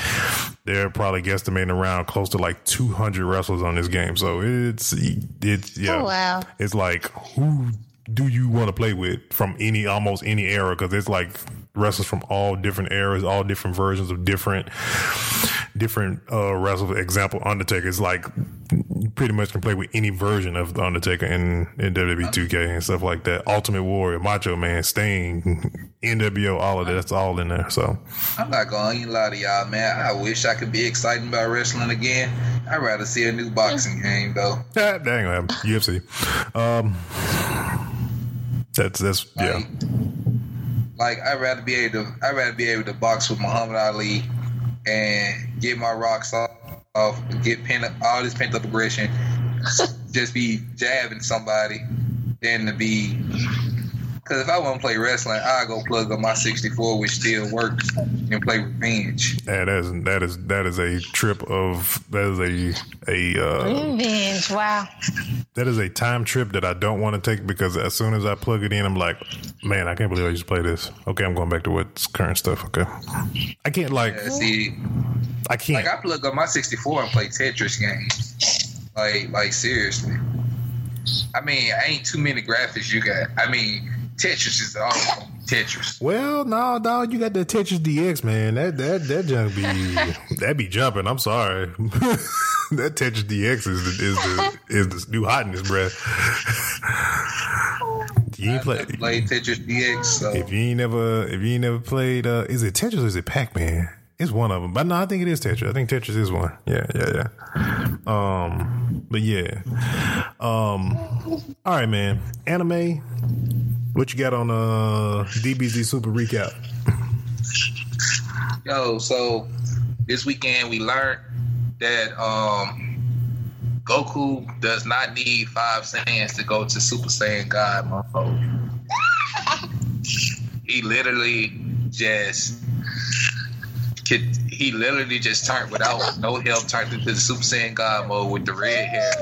they're probably guesstimating around close to like 200 wrestlers on this game. So it's, it's, yeah. Oh, wow. It's like, who do you want to play with from any, almost any era? Cause it's like wrestlers from all different eras, all different versions of different, different uh wrestlers. Example, Undertaker is like you pretty much can play with any version of the Undertaker in in WWE 2K and stuff like that. Ultimate Warrior, Macho Man, Sting, NWO, all of that. That's all in there. So I'm not gonna lie to y'all, man. I wish I could be excited about wrestling again. I'd rather see a new boxing game though. *laughs* ain't gonna. UFC. Um, that's that's yeah. Like, like I'd rather be able to I'd rather be able to box with Muhammad Ali and get my rocks off, off get pent up all this pent up aggression, *laughs* just be jabbing somebody than to be because if I want to play wrestling, I go plug up my 64, which still works, and play Revenge. Yeah, that is that is that is a trip of that is a a uh, Revenge. Wow. that is a time trip that I don't want to take because as soon as I plug it in, I'm like, man, I can't believe I used to play this. Okay, I'm going back to what's current stuff. Okay, I can't like Yeah, see, I can't. like I plug up my 64 and play Tetris games. Like, like seriously. I mean, I ain't too many graphics you got. I mean, Tetris is all Tetris. well, no, dog, you got the Tetris DX, man. That that that junk be *laughs* that be jumping. I'm sorry. *laughs* that Tetris DX is the, is the is the new hotness, bruh. you ain't play. Play Tetris DX. So If you ain't never, if you ain't never played, uh, is it Tetris or is it Pac Man? It's one of them, but no, I think it is Tetris. I think Tetris is one. Yeah, yeah, yeah. Um, but yeah. Um, all right, man. Anime. What you got on uh DBZ Super Recap? yo, so this weekend we learned that um Goku does not need five Saiyans to go to Super Saiyan God mode. *laughs* he literally just could he literally just turned without no help turned into the Super Saiyan God mode with the red hair.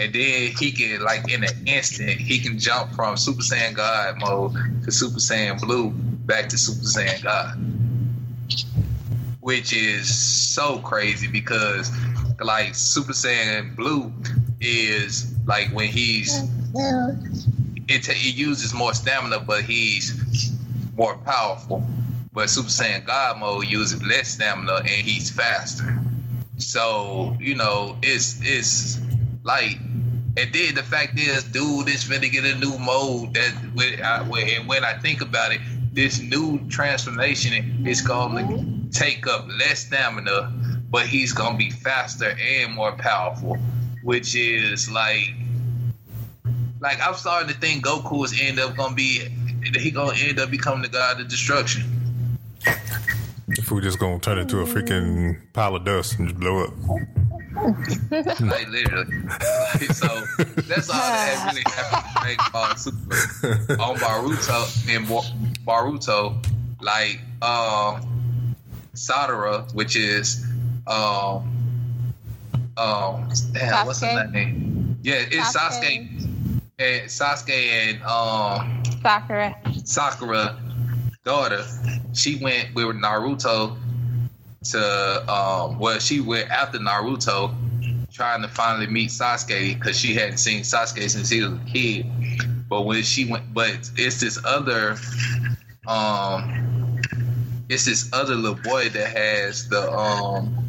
And then he can like in an instant he can jump from Super Saiyan God mode to Super Saiyan Blue back to Super Saiyan God. Which is so crazy because like Super Saiyan Blue is like when he's it, it uses more stamina, but he's more powerful. But Super Saiyan God mode uses less stamina and he's faster. So you know, it's it's like, and then the fact is, dude, is finna get a new mode that when I, and when I think about it, this new transformation is gonna mm-hmm. take up less stamina, but he's gonna be faster and more powerful, which is like like I'm starting to think Goku is end up gonna be he gonna end up becoming the god of destruction. If we're just gonna turn into a freaking pile of dust and just blow up. Like literally. Like, so that's all that really happened to Ball Super on Boruto and Boruto, like um Sadara, which is um um damn, what's his name? Yeah, it's Sasuke. Sasuke and Sasuke and um Sakura. Sakura daughter, she went with Naruto to um well she went after Naruto trying to finally meet Sasuke because she hadn't seen Sasuke since he was a kid. But when she went but it's this other um it's this other little boy that has the um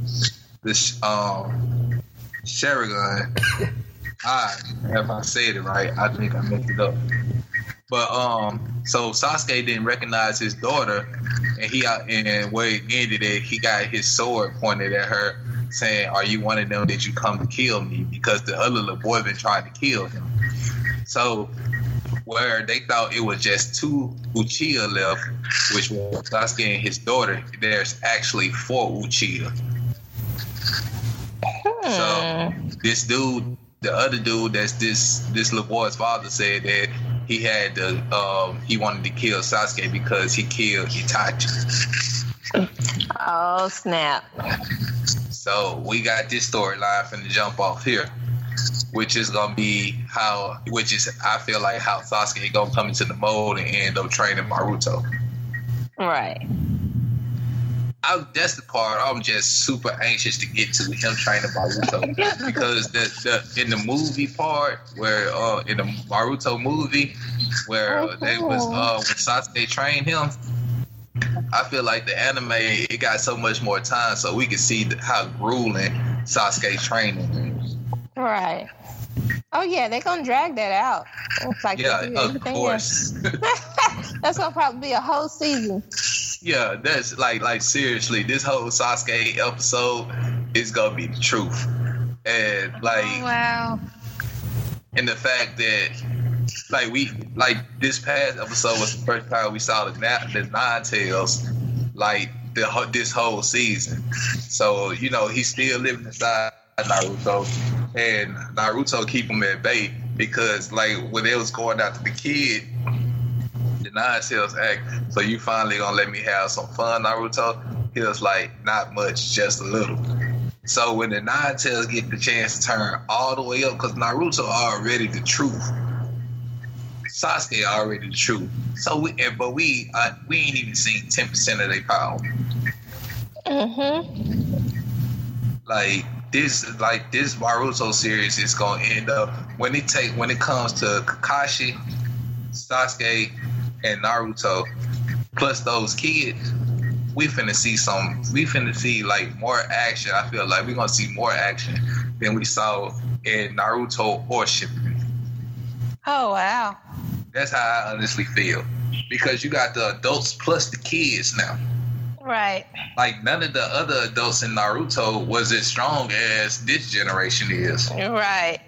this um Sharingan I, *coughs* if I said it right, I think I messed it up. But um, so Sasuke didn't recognize his daughter, and he and where it ended, it he got his sword pointed at her, saying, "Are you one of them that you come to kill me?" Because the other little boy been trying to kill him. So where they thought it was just two Uchiha left, which was Sasuke and his daughter, there's actually four Uchiha. Hmm. So this dude the other dude that's this this little boy's father said that he had to um, he wanted to kill Sasuke because he killed Itachi. Oh snap! So we got this storyline from the jump off here, which is gonna be how, which is I feel like how Sasuke gonna come into the mold and end up training Naruto. Right. I, that's the part I'm just super anxious to get to him training Boruto because the, the in the movie part where uh in the Boruto movie where uh, they was uh when Sasuke trained him, I feel like the anime it got so much more time so we could see the, how grueling Sasuke training is. Right. Oh yeah, they're gonna drag that out. It's like yeah, of course. *laughs* *laughs* That's gonna probably be a whole season yeah, that's like like seriously, this whole Sasuke episode is gonna be the truth, and oh, like oh, wow, and the fact that like we like this past episode was the first time we saw the the nine tails like the this whole season. So you know he's still living inside Naruto, and Naruto keep him at bay because like when they was going after the kid the nine tails act. So you finally gonna let me have some fun, Naruto? He was like, not much, just a little. So when the nine tails get the chance to turn all the way up, because Naruto already the truth. Sasuke already the truth. So we, but we, uh, we ain't even seen ten percent of their power. Mm-hmm. Like this, like this Naruto series is gonna end up when it take when it comes to Kakashi, Sasuke, and Naruto, plus those kids, we finna see some. We finna see like more action. I feel like we're gonna see more action than we saw in Naruto or Shippuden. Oh wow! That's how I honestly feel because you got the adults plus the kids now. Right. Like none of the other adults in Naruto was as strong as this generation is. Right.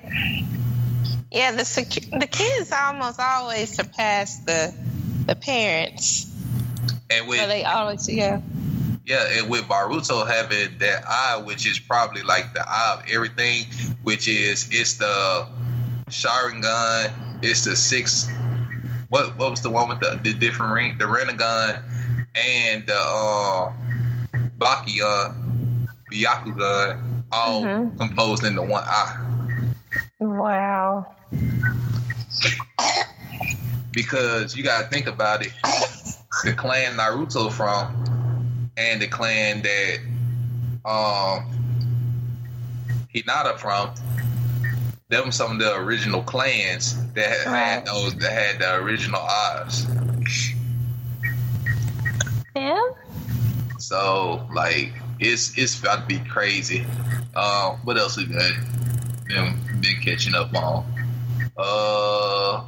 Yeah, the secu- the kids almost always surpass the the parents. And with so they always yeah. Yeah, and with Boruto having that eye, which is probably like the eye of everything, which is it's the Sharingan, it's the six. What what was the one with the, the different ring? The Rinnegan, and the uh, Baki, Byakugan all Mhm. composed into one eye. Wow. Because you gotta think about it, the clan Naruto from, and the clan that um Hinata from, them some of the original clans that had Right. those that had the original eyes. So like it's it's about to be crazy. Uh, what else we got? Been, been catching up on. Uh,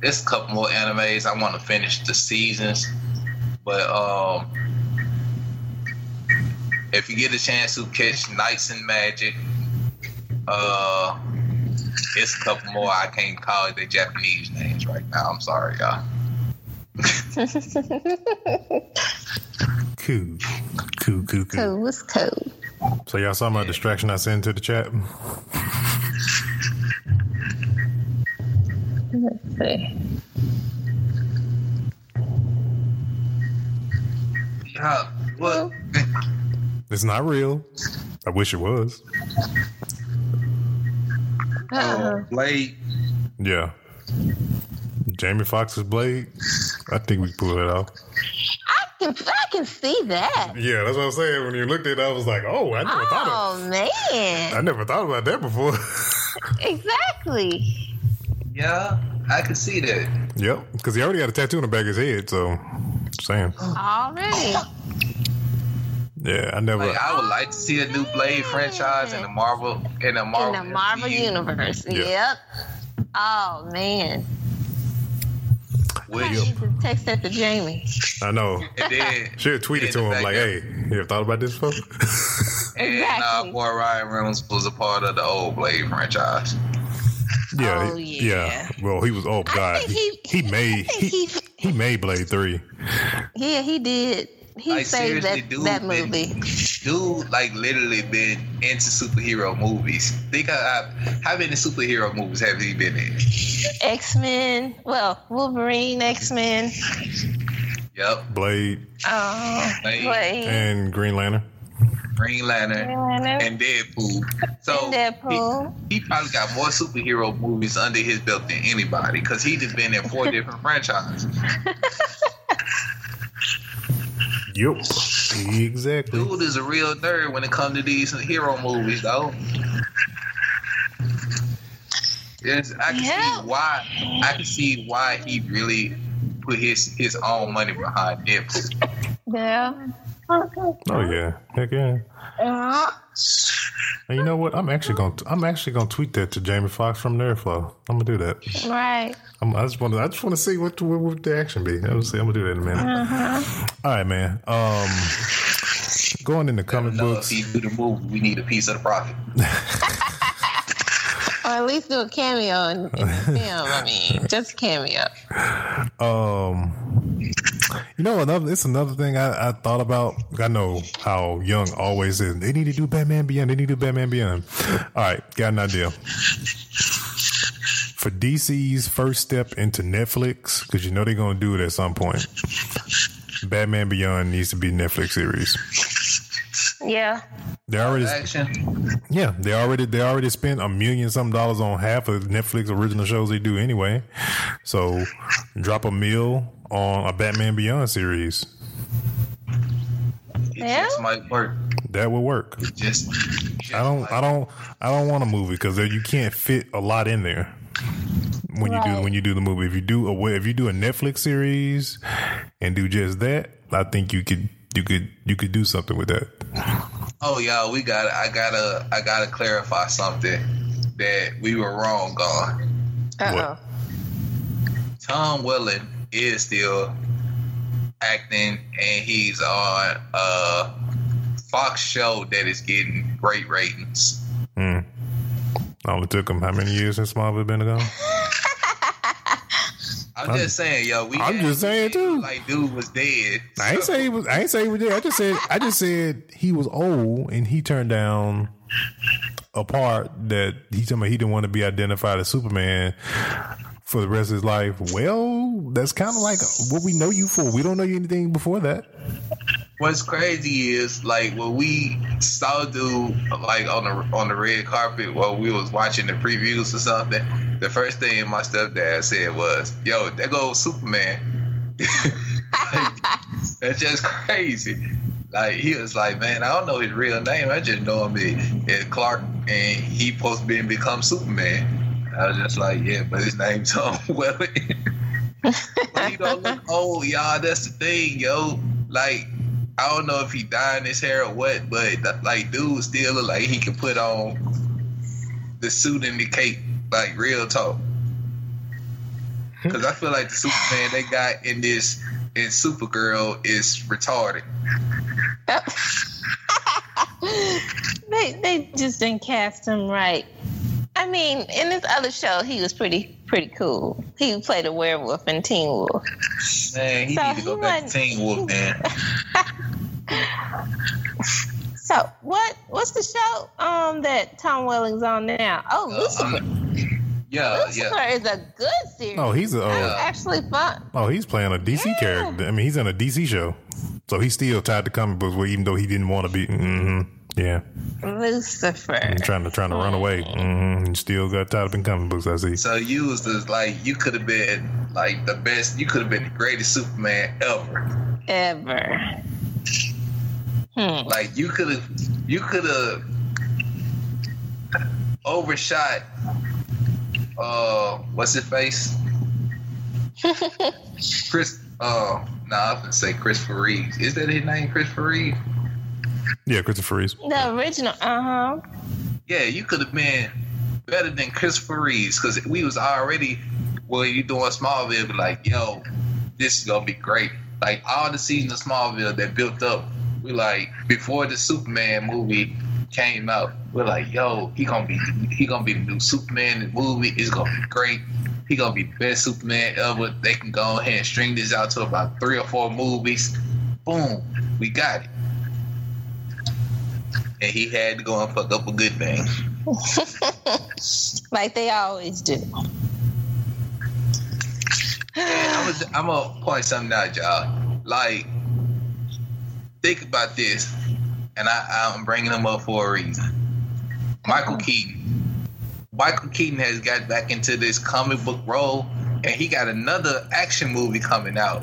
there's a couple more animes. I want to finish the seasons, but um, if you get a chance to catch Knights and Magic, uh, it's a couple more. I can't call it the Japanese names right now. I'm sorry, y'all. Cool. Cool, cool, cool. Cool. It's cool. So y'all saw my distraction I sent to the chat? Let's see. Yeah, what? It's not real. I wish it was. Uh, Blade. Yeah. Jamie Foxx's Blade. I think we can pull it off. I can I can see that. Yeah, that's what I'm saying. When you looked at it, I was like, oh, I never thought of Oh man. I never thought about that before. *laughs* Exactly. Yeah, I can see that. yep. Because he already had a tattoo on the back of his head, so just saying. Already. Yeah, I never Like, I would like to see a new Blade franchise in the Marvel in the Marvel, In the Marvel MCU, universe. Yeah. Yep. Oh man. I Which, need to text that to Jamie. I know. and then Should have tweeted to him like, that- hey, you ever thought about this before? *laughs* and uh, Exactly. boy Ryan Reynolds was a part of the old Blade franchise. yeah, Oh, he- yeah. Well, he was oh god. think He, he- he made he, he- he made Blade 3. Yeah, he did. He Like, saved seriously, that dude, that been- movie. Dude, like literally been into superhero movies. Think how, how many superhero movies have he been in? X Men. Well, Wolverine, X Men. Yep, Blade Oh, Blade. Blade. and Green Lantern. Green Lantern and Deadpool. So And Deadpool. He, he probably got more superhero movies under his belt than anybody because he just been in four *laughs* different franchises. *laughs* Yup. Exactly. Dude is a real nerd when it comes to these hero movies, though. Yes, I can Yeah. see why. I can see why he really put his his own money behind Deadpool. Yeah. Oh yeah. Heck yeah. Uh, And you know what? I'm actually going. to I'm actually going to tweet that to Jamie Foxx from Nerdflow. I'm gonna do that. right. I'm, I just want to. I just want to see what, what would the action be. I'm, see, I'm gonna do that in a minute. All right, man. Um, going into comic No, if books. he do the movie, we need a piece of the profit. *laughs* Or at least do a cameo in, in the film. I mean, just cameo. Um, you know, another. It's another thing I, I thought about. I know how Young always is. They need to do Batman Beyond. They need to do Batman Beyond. All right, got an idea. For DC's first step into Netflix, because you know they're going to do it at some point. Batman Beyond needs to be a Netflix series. Yeah. They already, Action. yeah, they already they already spent a million some dollars on half of Netflix original shows they do anyway. So drop a mill on a Batman Beyond series. It Yeah? just might work. That would work. Just, just I don't I don't I don't want a movie because you can't fit a lot in there when you do when you do the movie. If you do a if you do a Netflix series and do just that, I think you could you could you could do something with that. Oh y'all, we got. I gotta. I gotta clarify something that we were wrong on. Uh oh. Tom Welling is still acting, and he's on a Fox show that is getting great ratings. Hmm. Only took him how many years since Marvel been gone? *laughs* I'm, just saying, yo. We I'm had- just saying, too. Like, dude was dead. I ain't So- say he was. I ain't say he was dead. I just said. I just said he was old and he turned down a part that he told me he didn't want to be identified as Superman for the rest of his life. Well, that's kind of like what we know you for. We don't know you anything before that. What's crazy is like when we saw dude like on the on the red carpet while we was watching the previews or something. The first thing my stepdad said was, "Yo, there goes Superman." *laughs* that's just crazy. Like he was like, "Man, I don't know his real name. I just know him as Clark, and he supposed to be become Superman." I was just like, "Yeah, but his name's Tom *laughs* Welling." but he don't look *laughs* old, y'all. That's the thing, yo. Like I don't know if he dying his hair or what, but like dude still look like he can put on the suit and the cape, like real talk. Because I feel like the Superman they got in this in Supergirl is retarded. *laughs* they they just didn't cast him right. I mean, in this other show, he was pretty pretty cool. He played a werewolf in Teen Wolf. Man, he so need to go back to Teen Wolf, man. *laughs* so what? What's the show um that Tom Welling's on now? Oh, uh, Lucifer. Um, yeah, Lucifer yeah. is a good series. Oh, he's a, uh, actually fun. Oh, he's playing a DC yeah. character. I mean, he's in a DC show, so he's still tied to comic books. Where even though he didn't want to be. Mm-hmm. Yeah. Lucifer. And trying to trying to run away. Mm-hmm. And still got tied up in comic books. I see. So you was just like you could have been like the best. You could have been the greatest Superman ever. Ever. Hmm. Like you could have, you could have overshot. Uh, what's his face? *laughs* Chris. Uh, no, nah, I was gonna say Christopher Reeves. Is that his name, Christopher Reeves? Yeah, Christopher Reeves. The original. Uh huh. Yeah, you could have been better than Christopher Reeves because we was already. Well, you doing Smallville, be like, yo, this is gonna be great. Like all the seasons of Smallville that built up we like before the Superman movie came out, we're like, yo, he gonna be he gonna be the new Superman. The movie is gonna be great. He gonna be the best Superman ever. They can go ahead and string this out to about three or four movies. Boom, we got it. And he had to go and fuck up a good thing. *laughs* like they always do. I'm gonna, I'm point something out, y'all. Like think about this, and I, I'm bringing him up for a reason. Michael mm-hmm. Keaton. Michael Keaton has got back into this comic book role, and he got another action movie coming out.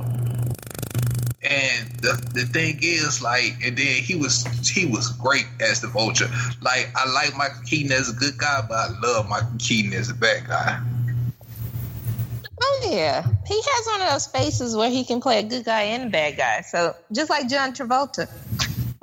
And the, the thing is, like, and then he was he was great as the Vulture. Like, I like Michael Keaton as a good guy, but I love Michael Keaton as a bad guy. Oh yeah, he has one of those faces where he can play a good guy and a bad guy. So just like John Travolta.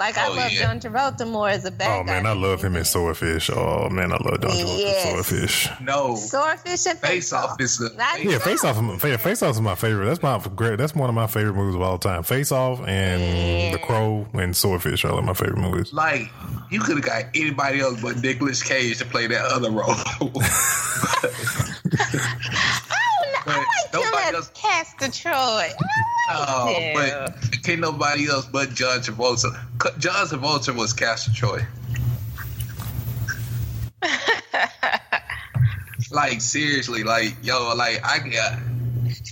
Like I oh, love yeah. John Travolta more as a bad Oh man, I love him in Swordfish. Oh man, I love John Travolta yes. Swordfish. No, Swordfish and Face Off is the yeah. Face Off, Face Off is my favorite. That's my great. That's one of my favorite movies of all time. Face Off and yeah. The Crow and Swordfish are like my favorite movies. Like you could have got anybody else but Nicolas Cage to play that other role. *laughs* *laughs* *laughs* *laughs* I like him as Castor Troy. *laughs* Oh, but can't nobody else but John Travolta. John Travolta was Castor Troy. *laughs* like seriously, like yo, like I got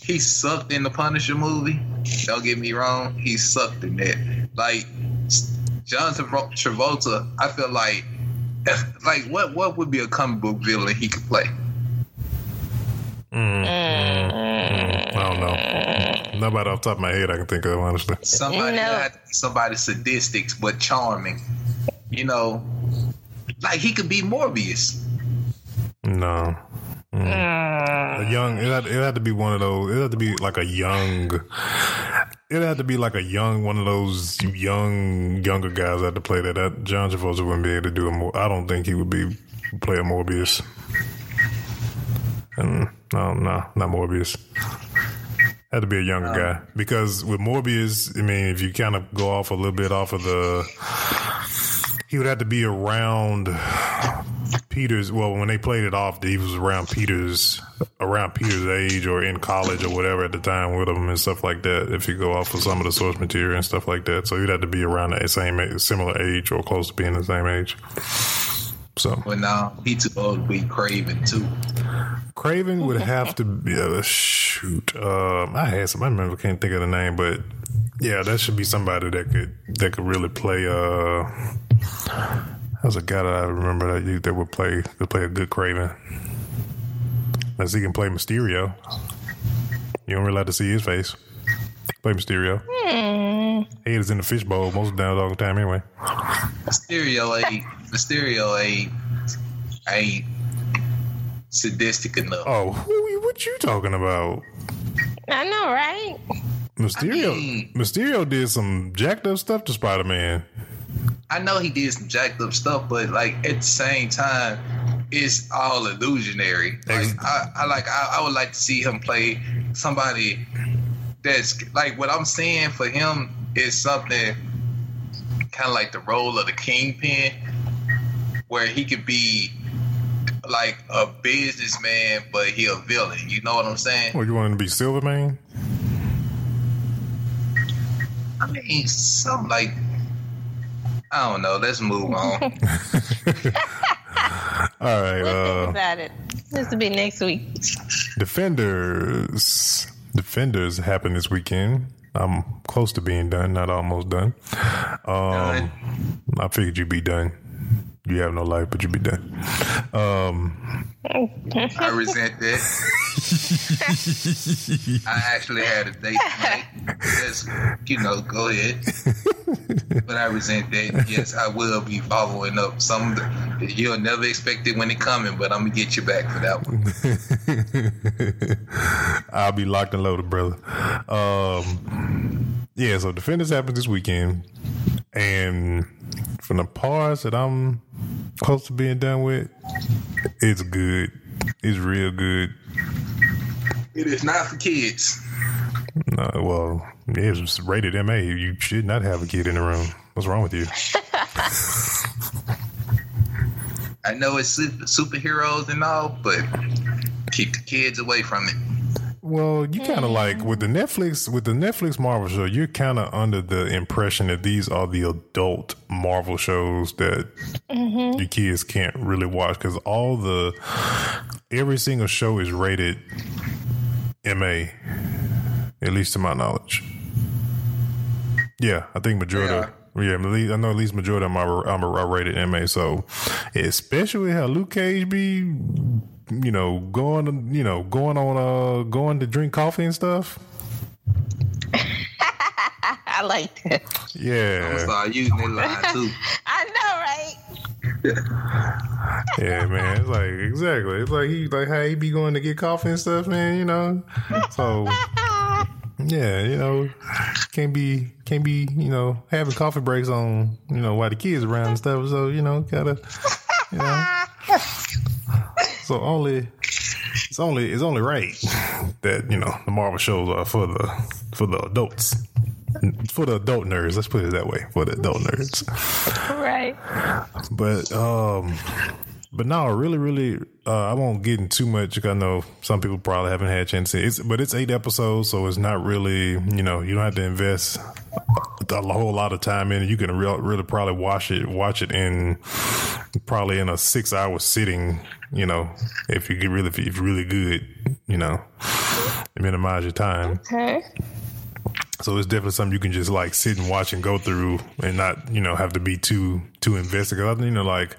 he sucked in the Punisher movie. Don't get me wrong, he sucked in that. Like John Travolta, I feel like like what what would be a comic book villain he could play? Mm, mm, mm, I don't know. Nobody off the top of my head I can think of, honestly. Somebody you know. somebody sadistic but charming. You know, like he could be Morbius. No. Mm. A young, it had, it had to be one of those. It had to be like a young. It had to be like a young, one of those young, younger guys that had to play that. That John Travolta wouldn't be able to do a more. I don't think he would be play a Morbius. And no, no, not Morbius. Had to be a younger um, guy because with Morbius, I mean, if you kind of go off a little bit off of the, he would have to be around Peter's. Well, when they played it off, he was around Peter's, around Peter's age or in college or whatever at the time with him and stuff like that. If you go off of some of the source material and stuff like that, so he'd have to be around the same, similar age or close to being the same age. So, but now he too old to be Kraven too. Kraven would have to be uh, shoot. Um, I had some. I remember. Can't think of the name, but yeah, that should be somebody that could that could really play. Uh, there's a guy that I remember that that would play could play a good Kraven. Unless he can play Mysterio. You don't really like to see his face. Play Mysterio. Hmm. Head is in the fishbowl most of the all time anyway. Mysterio ain't Mysterio ain't ain't sadistic enough. Oh, who, what you talking about? I know, right? Mysterio. I mean- Mysterio did some jacked up stuff to Spider Man. I know he did some jacked up stuff, but like at the same time, it's all illusionary. Like Ex- I, I like I, I would like to see him play somebody that's like what I'm saying for him is something kind of like the role of the kingpin, where he could be like a businessman, but he a villain. You know what I'm saying? What you want him to be Silvermane? I mean, something like I don't know. Let's move on. *laughs* *laughs* All right. We'll think Uh, about it. This will be next week. Defenders. Defenders happened this weekend. I'm close to being done, not almost done. Um, Done. I figured you'd be done. You have no life, but you'd be done. Um, I resent that. *laughs* I actually had a date tonight. Just, you know, go ahead. But I resent that. Yes, I will be following up some. You'll never expect it when it coming, but I'm gonna get you back for that one. *laughs* I'll be locked and loaded, brother. Um, yeah, so Defenders happens this weekend, and from the parts that I'm close to being done with, it's good. It's real good. It is not for kids. Uh, well, yeah, it's rated MA. You should not have a kid in the room. What's wrong with you? *laughs* I know it's superheroes and all, but keep the kids away from it. Well, you kind of like with the Netflix with the Netflix Marvel show. You're kind of under the impression that these are the adult Marvel shows that mm-hmm. your kids can't really watch because all the every single show is rated MA, at least to my knowledge. Yeah, I think majority. Yeah. Yeah, I know at least majority of them are, are, are rated MA. So, especially how Luke Cage be, you know, going, you know, going on, uh, going to drink coffee and stuff. *laughs* I like that. I'm Yeah, gonna start using that line too. *laughs* I know, right? yeah, man. It's like exactly. It's like he like how he be going to get coffee and stuff, man. You know, so *laughs* yeah, you know, can't be can't be you know having coffee breaks on you know while the kids around and stuff. So you know, gotta you know. So only it's only it's only right *laughs* that you know the Marvel shows are for the for the adults. For the adult nerds, let's put it that way. For the adult nerds, Right. but um, but no, really, really, uh, I won't get into too much. 'cause I know some people probably haven't had a chance to. see it. It's, but it's eight episodes, so it's not really, you know, you don't have to invest a whole lot of time in it. You can real, really probably watch it, watch it in probably in a six hour sitting. You know, if you get really, if you're really good, you know, minimize your time. Okay. So it's definitely something you can just like sit and watch and go through and not, you know, have to be too too invested. Cause I, you know, like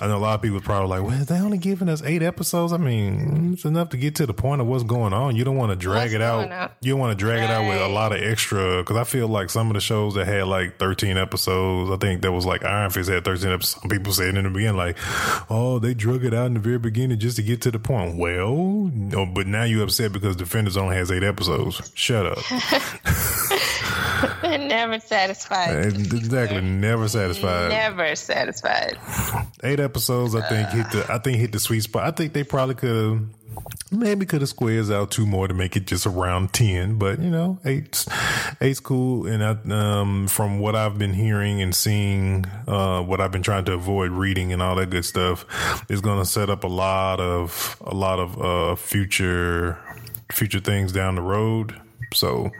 I know a lot of people probably like, well, they only giving us eight episodes. I mean, it's enough to get to the point of what's going on. You don't want to drag What's it out. on? You don't want to drag it out with a lot of extra. Cause I feel like some of the shows that had like thirteen episodes, I think that was like Iron Fist had thirteen episodes. Some people said in the beginning, like, oh, they drug it out in the very beginning just to get to the point. Well, no, but now you upset because Defenders only has eight episodes. Shut up. *laughs* They're never satisfied. Exactly, never satisfied. Never satisfied. Eight episodes, I think hit the. I think hit the sweet spot. I think they probably could have, maybe could have squares out two more to make it just around ten. But you know, eight's eight's cool. And I, um, from what I've been hearing and seeing, uh, what I've been trying to avoid reading and all that good stuff, is going to set up a lot of a lot of uh future future things down the road. So,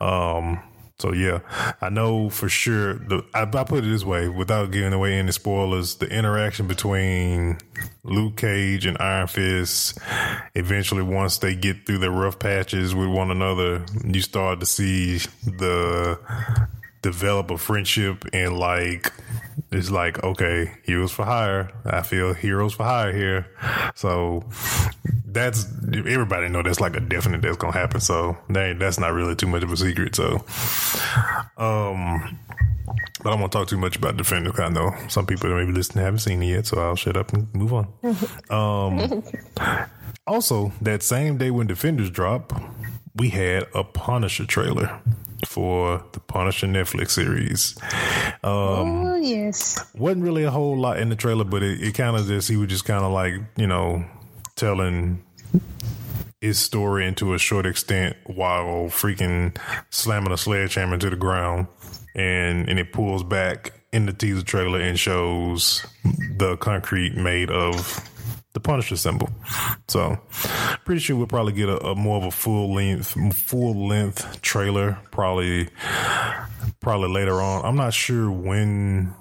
um. So yeah, I know for sure. The I, I put it this way, without giving away any spoilers, the interaction between Luke Cage and Iron Fist. Eventually, once they get through the rough patches with one another, you start to see the develop a friendship and like it's like okay heroes for hire. I feel heroes for hire here. So that's everybody know that's like a definite that's gonna happen. So that, that's not really too much of a secret so um but I want to talk too much about Defenders because I know some people that maybe listening haven't seen it yet, so I'll shut up and move on. *laughs* um, also, that same day when Defenders drop, we had a Punisher trailer for the Punisher Netflix series. Um, oh yes, wasn't really a whole lot in the trailer, but it, it kind of just he was just kind of like you know telling his story into a short extent while freaking slamming a sledgehammer to the ground, and and it pulls back in the teaser trailer and shows the concrete made of the Punisher symbol. So, pretty sure we'll probably get a, a, more of a full length, full length trailer probably, probably later on. I'm not sure when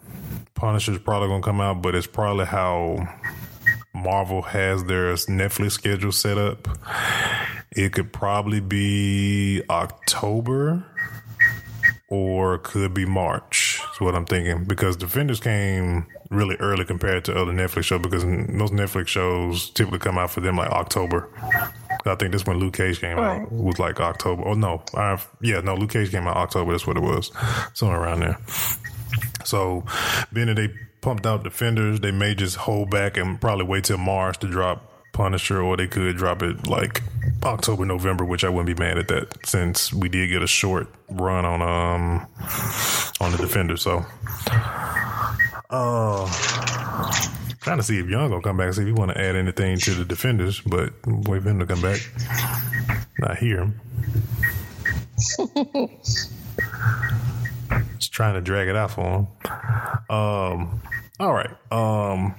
Punisher's probably gonna come out, but it's probably how Marvel has their Netflix schedule set up. It could probably be October or could be March. Is what I'm thinking because Defenders came really early compared to other Netflix shows because most Netflix shows typically come out for them like October. I think this when Luke Cage came right. out was like October. Oh no, I, yeah, no, Luke Cage came out October. That's what it was, somewhere around there. So, being that they pumped out Defenders, they may just hold back and probably wait till March to drop Punisher, or they could drop it like October, November, which I wouldn't be mad at that since we did get a short run on um on the Defender. So uh, trying to see if Young gonna come back. See if you want to add anything to the defenders, but wait for him to come back. Not hear him. *laughs* Just trying to drag it out for him. Um. All right. Um.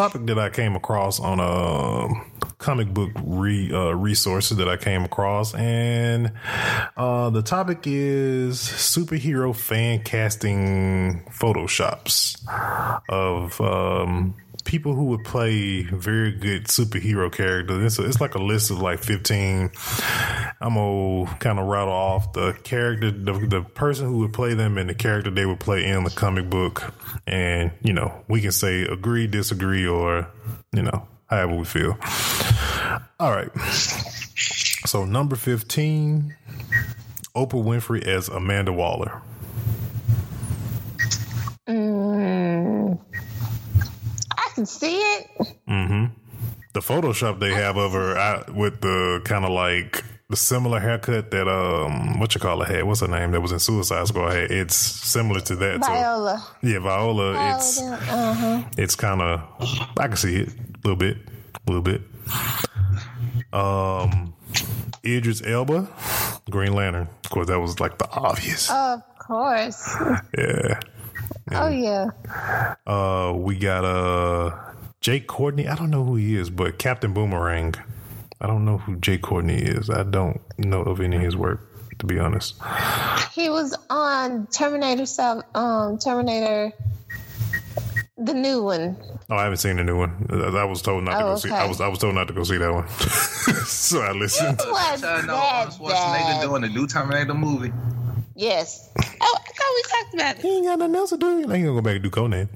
Topic that I came across on a comic book re, uh, resources that I came across, and uh, the topic is superhero fan casting photoshops of um, people who would play very good superhero characters. It's, a, it's like a list of like 15. I'm gonna kind of rattle off the character, the, the person who would play them and the character they would play in the comic book. And, you know, we can say agree, disagree, or, you know, however we feel. All right. So number 15, Oprah Winfrey as Amanda Waller. Mm, I can see it. Mm-hmm. The Photoshop they have of her I, with the kind of like the similar haircut that um what you call it had. What's her name that was in Suicide Squad had? It's similar to that. Viola. So, yeah, Viola. Viola it's uh-huh. it's kind of I can see it a little bit, a little bit. Um, Idris Elba, Green Lantern. Of course, that was like the obvious. Of course. *laughs* yeah. And, oh yeah. Uh, we got uh Jai Courtney. I don't know who he is, but Captain Boomerang. I don't know who Jai Courtney is. I don't know of any of his work, to be honest. He was on Terminator South, um, Terminator, the new one. Oh, I haven't seen the new one. I was told not to oh, go okay. see. I was I was told not to go see that one, *laughs* so I listened. It was I know Arnold Schwarzenegger doing the new Terminator movie. Yes. Oh, I thought we talked about it. He ain't got nothing else to do. He ain't gonna go back and do Conan.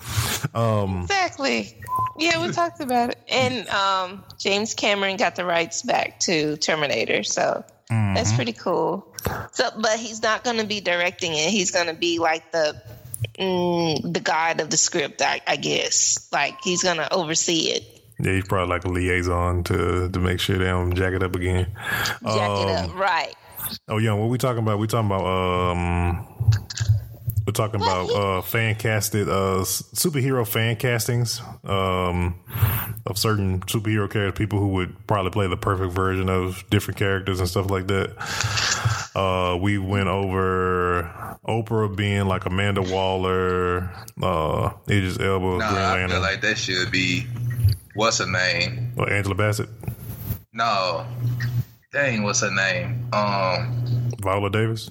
Um, exactly. Yeah, we talked about it. And um, James Cameron got the rights back to Terminator, so mm-hmm. that's pretty cool. So, but he's not going to be directing it. He's going to be like the mm, the guide of the script, I, I guess. Like he's going to oversee it. Yeah, he's probably like a liaison to to make sure they don't jack it up again. Jack um, it up, um, right? Oh yeah, what we talking about? We talking about um we're talking about uh, fan casted uh, superhero fan castings um, of certain superhero characters, people who would probably play the perfect version of different characters and stuff like that. Uh, we went over Oprah being like Amanda Waller, uh, Idris Elba, nah, Green Lantern. I feel like that should be what's her name? What, Angela Bassett? No, dang, what's her name? Um, Viola Davis.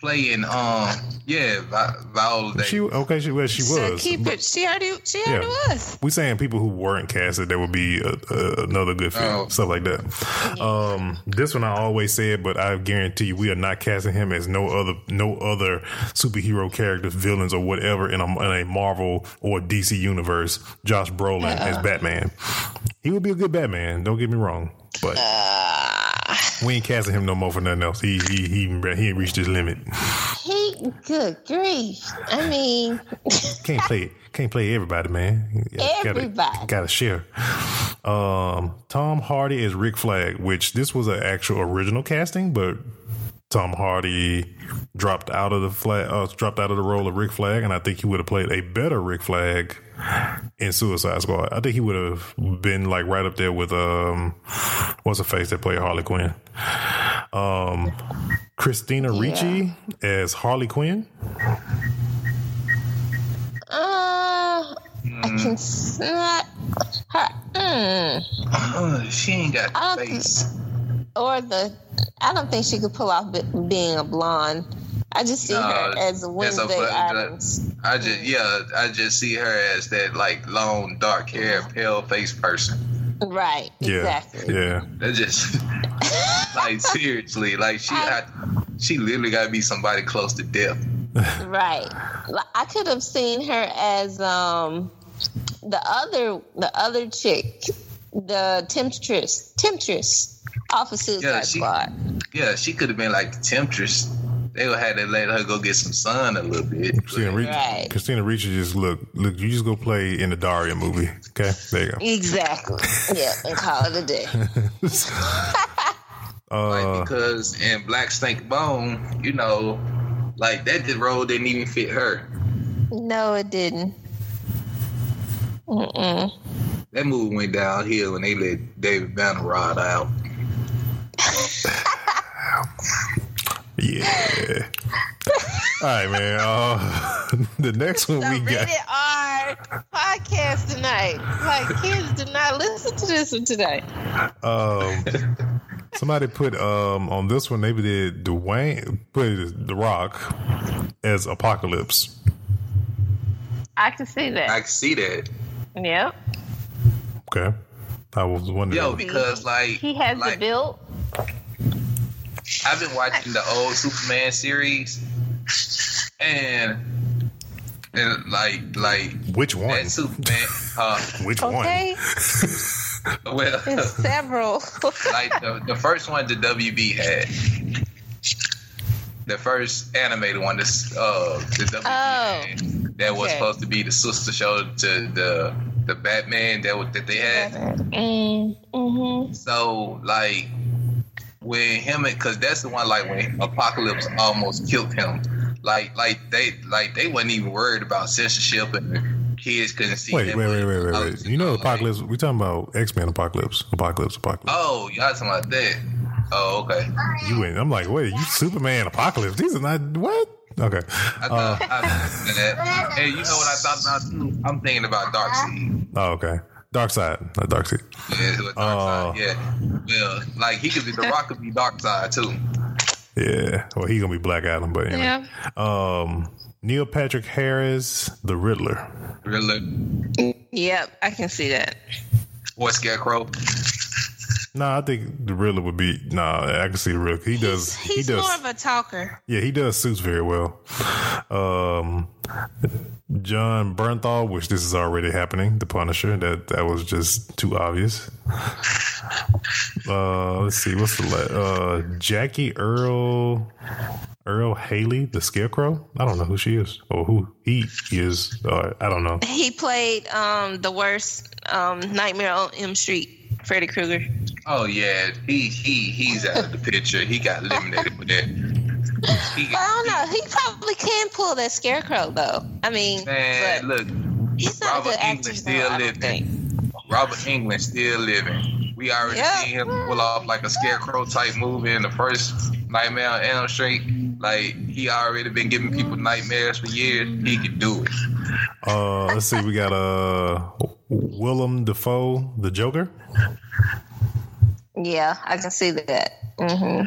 playing um yeah Vi- Viola Davis. She okay. She well, she So was. keep it. She already. She already was. We saying people who weren't casted that would be a, a, another good film, Oh. stuff like that. Um, this one I always said, but I guarantee you, we are not casting him as no other no other superhero characters, villains, or whatever in a, in a Marvel or DC universe. Josh Brolin as Batman. He would be a good Batman. Don't get me wrong, but we ain't casting him no more for nothing else. He he he he ain't reached his limit. He. Good grief. I mean, *laughs* Can't play can't play everybody, man. You gotta- Everybody. gotta, share. Um, Tom Hardy is Rick Flag, which this was an actual original casting, but Tom Hardy dropped out of the flag, uh, dropped out of the role of Rick Flag, and I think he would have played a better Rick Flag in Suicide Squad. I think he would have been like right up there with um, what's the face that played Harley Quinn, um, Christina Ricci as Harley Quinn. uh, I can s- not her. Mm, Uh, *laughs* she ain't got the don't face. or the. I don't think she could pull off be- being a blonde. I just see No, her as that's a Wednesday fun- Addams. I just yeah, I just see her as that like long, dark hair, pale face person. Right. Yeah, Exactly. yeah. That just *laughs* like *laughs* seriously, like she had, she literally got to be somebody close to death. *laughs* Right. Like, I could have seen her as um the other the other chick, the temptress, temptress off of Suicide Yeah, she- Squad. Yeah, she could have been like the temptress. They would have to let her go get some sun a little bit. Christina Ricci, Right. Christina Ricci just look, look. You just go play in the Daria movie. Okay, there you go. Exactly. *laughs* yeah, and call it a day. *laughs* Like uh, because in Black Snake Moan, you know, like that the role didn't even fit her. No, it didn't. Mm-mm. That movie went downhill when they let David Banner ride out. *laughs* Yeah. All right, man. Uh, *laughs* the next one The we got. rated R podcast tonight. Like kids did not listen to this one today. Um, somebody put um on this one. Maybe did Dwayne put The Rock as Apocalypse. I can see that. I can see that. Yep. Okay, I was wondering. Yo, because like He has like, the build. I've been watching the old Superman series, and and like like Which one? that Superman. Uh, *laughs* Which one? Okay. *laughs* well, There's several. *laughs* like the, the first one the WB had. The first animated one, this uh the WB Oh, had, that was okay. supposed to be the sister show to the the Batman that that they had. mm, hmm So like when him because that's the one like when Apocalypse almost killed him. Like like they like they wasn't even worried about censorship and kids couldn't see. Wait, him. wait, wait, wait, wait, wait. You know, Apocalypse. We talking about X Men Apocalypse. Apocalypse. Apocalypse. Oh, y'all talking about that? Oh, okay. You went. I'm like, wait, you Superman Apocalypse? These are not what? Okay. I Uh, thought I. Hey, you know what I thought about too? I'm thinking about Darkseid. oh, okay. Dark Side, not Dark Side. Yeah, with Oh. Darkseid. Yeah. Well, like he could be the Rock could be Darkseid too. Yeah. Well, he gonna be Black Adam, but anyway. Yeah. Um, Neil Patrick Harris, the Riddler. Really? Yep, I can see that. Or Scarecrow. Nah, I think the Riddler would be. Nah, I can see the Riddler. He does. He's he does. more of a talker. yeah, he does suits very well. Um, Jon Bernthal, which this is already happening. The Punisher. That that was just too obvious. Uh, let's see. What's the la- uh Jackie Earle Earle Haley, the Scarecrow? I don't know who she is or who he is. Uh, I don't know. He played um the worst um Nightmare on Elm Street, Freddy Krueger. Oh yeah, he he he's out of the picture. He got eliminated with that. He, I don't know. He probably can pull that scarecrow though. I mean, man, but look, he's not Robert a good actor. English though, still I don't living. think. Robert Englund still living. We already Yeah. seen him pull off like a scarecrow type movie in the first Nightmare on Elm Street. Like he already been giving people nightmares for years. He can do it. Uh, let's see. We got uh Willem Dafoe, the Joker. Yeah, I can see that. hmm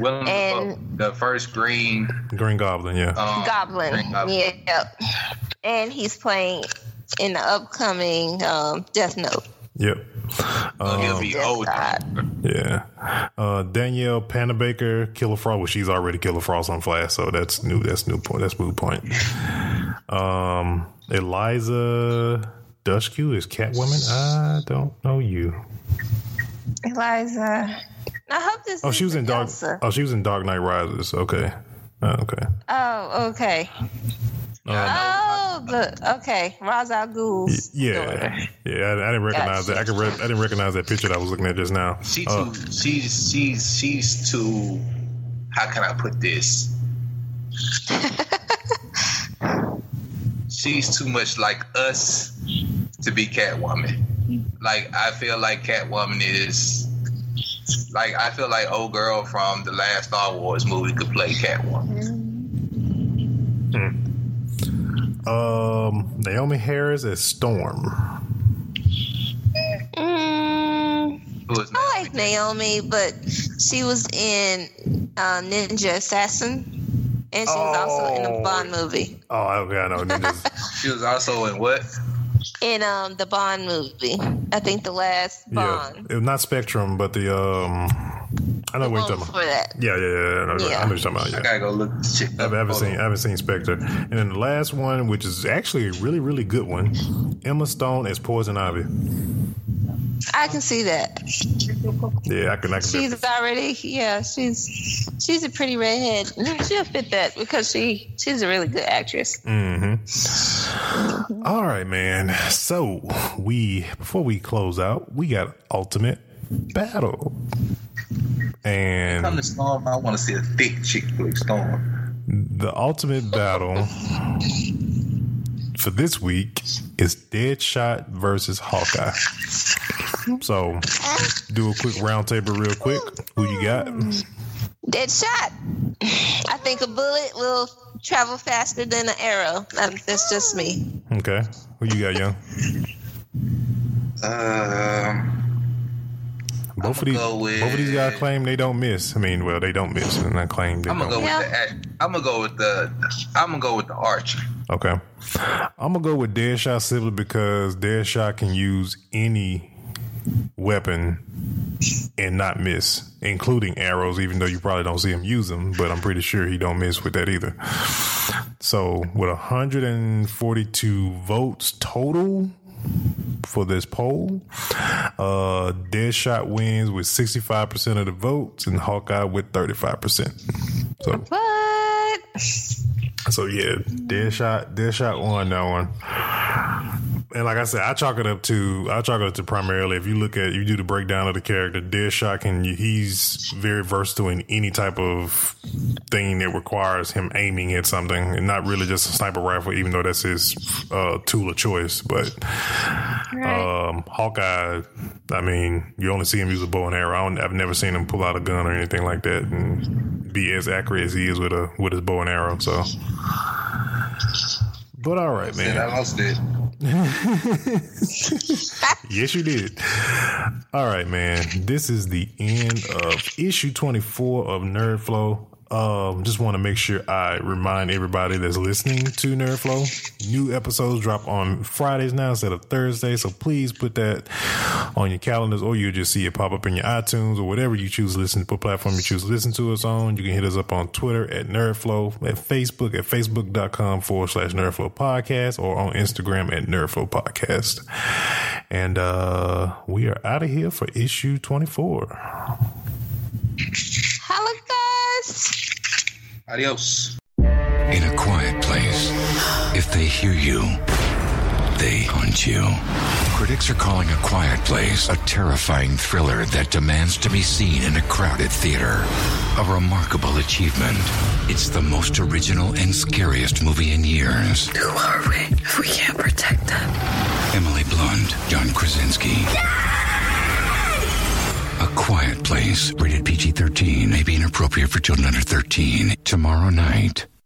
Willem And- Dafoe, the first Green Green Goblin, yeah. um, Goblin. Green Goblin. Yeah. Yep. And he's playing in the upcoming um, Death Note. Yep. Oh, he'll be old. Side. Yeah. Uh, Danielle Panabaker, Killer Frost. Well, she's already Killer Frost on Flash, so that's new. That's new point. That's new point. Um, Eliza Dushku is Catwoman. I don't know you. Eliza. I hope this. Oh, she was in isn't Dark. Elsa. Oh, she was in Dark Knight Rises. Okay. Uh, okay. Oh, okay. Oh, the okay. Ra's al Ghul's Yeah. daughter. Yeah. I, I didn't recognize Gotcha. that. I could. Re- I didn't recognize that picture that I was looking at just now. She too. Uh, she's she's she's too. How can I put this? *laughs* she's too much like us to be Catwoman. Like I feel like Catwoman is. Like I feel like old girl from the last Star Wars movie could play Catwoman. um, Naomie Harris as Storm. Mm, I like Naomie, but she was in uh, Ninja Assassin, and she was also in Oh. a Bond movie. Oh, okay. I know. Ninjas. *laughs* She was also in what? In um the Bond movie, I think the last. Bond. It was not Spectrum, but the um. I know what you're talking about. Yeah, yeah, yeah. I know, Yeah. I know what you're talking about. I gotta go look this shit I up. haven't seen. on. I haven't seen Spectre, and then the last one, which is actually a really, really good one, Emma Stone as Poison Ivy. I can see that. Yeah, I can. I can. She's already, yeah, she's she's a pretty redhead. She'll fit that because she she's a really good actress. Mm-hmm. All right, man. So we before we close out, we got Ultimate Battle, Come and to Storm. I want to see a thick chick flick Storm. the Ultimate Battle for this week is Deadshot versus Hawkeye. So, do a quick roundtable, real quick. Who you got? Dead shot. I think a bullet will travel faster than an arrow. Um, That's just me. Okay, who you got, young? Um, Both of these, with- both of these guys claim they don't miss. I mean, well, they don't miss, and I claim they I'm gonna don't. go Yeah. with the. I'm gonna go with the. I'm gonna go with the Archer. Okay. I'm gonna go with Deadshot simply because Deadshot can use any weapon and not miss, including arrows, even though you probably don't see him use them, but I'm pretty sure he don't miss with that either. So with 142 votes total for this poll, uh Deadshot wins with 65% of the votes and Hawkeye with 35%. So What? so yeah, Deadshot, Deadshot won that one. And like I said, I chalk it up to I chalk it up to primarily if you look at you do the breakdown of the character, Deadshot can he's very versatile in any type of thing that requires him aiming at something and not really just a sniper rifle, even though that's his uh, tool of choice. But um, Hawkeye, I mean, you only see him use a bow and arrow. I don't, I've never seen him pull out a gun or anything like that and be as accurate as he is with a with his bow and arrow. So, but all right, And I man. lost it. *laughs* Yes, you did. All right, man. This is the end of issue 24 of Nerdflow. Um, just want to make sure I remind everybody that's listening to Nerdflow. New episodes drop on Fridays now instead of Thursday, so please put that on your calendars, or you'll just see it pop up in your iTunes or whatever you choose to listen, to what platform you choose to listen to us on. You can hit us up on Twitter at Nerdflow, at Facebook at facebook.com forward slash Nerdflow Podcast, or on Instagram at Nerdflow Podcast. And uh we are out of here for issue 24. Hello, guys. Adios. In a quiet place, if they hear you, they hunt you. Critics are calling A Quiet Place a terrifying thriller that demands to be seen in a crowded theater. A remarkable achievement. It's the most original and scariest movie in years. Who are we if we can't protect them? Emily Blunt, John Krasinski. A Quiet Place, rated PG 13, may be inappropriate for children under 13. Tomorrow night.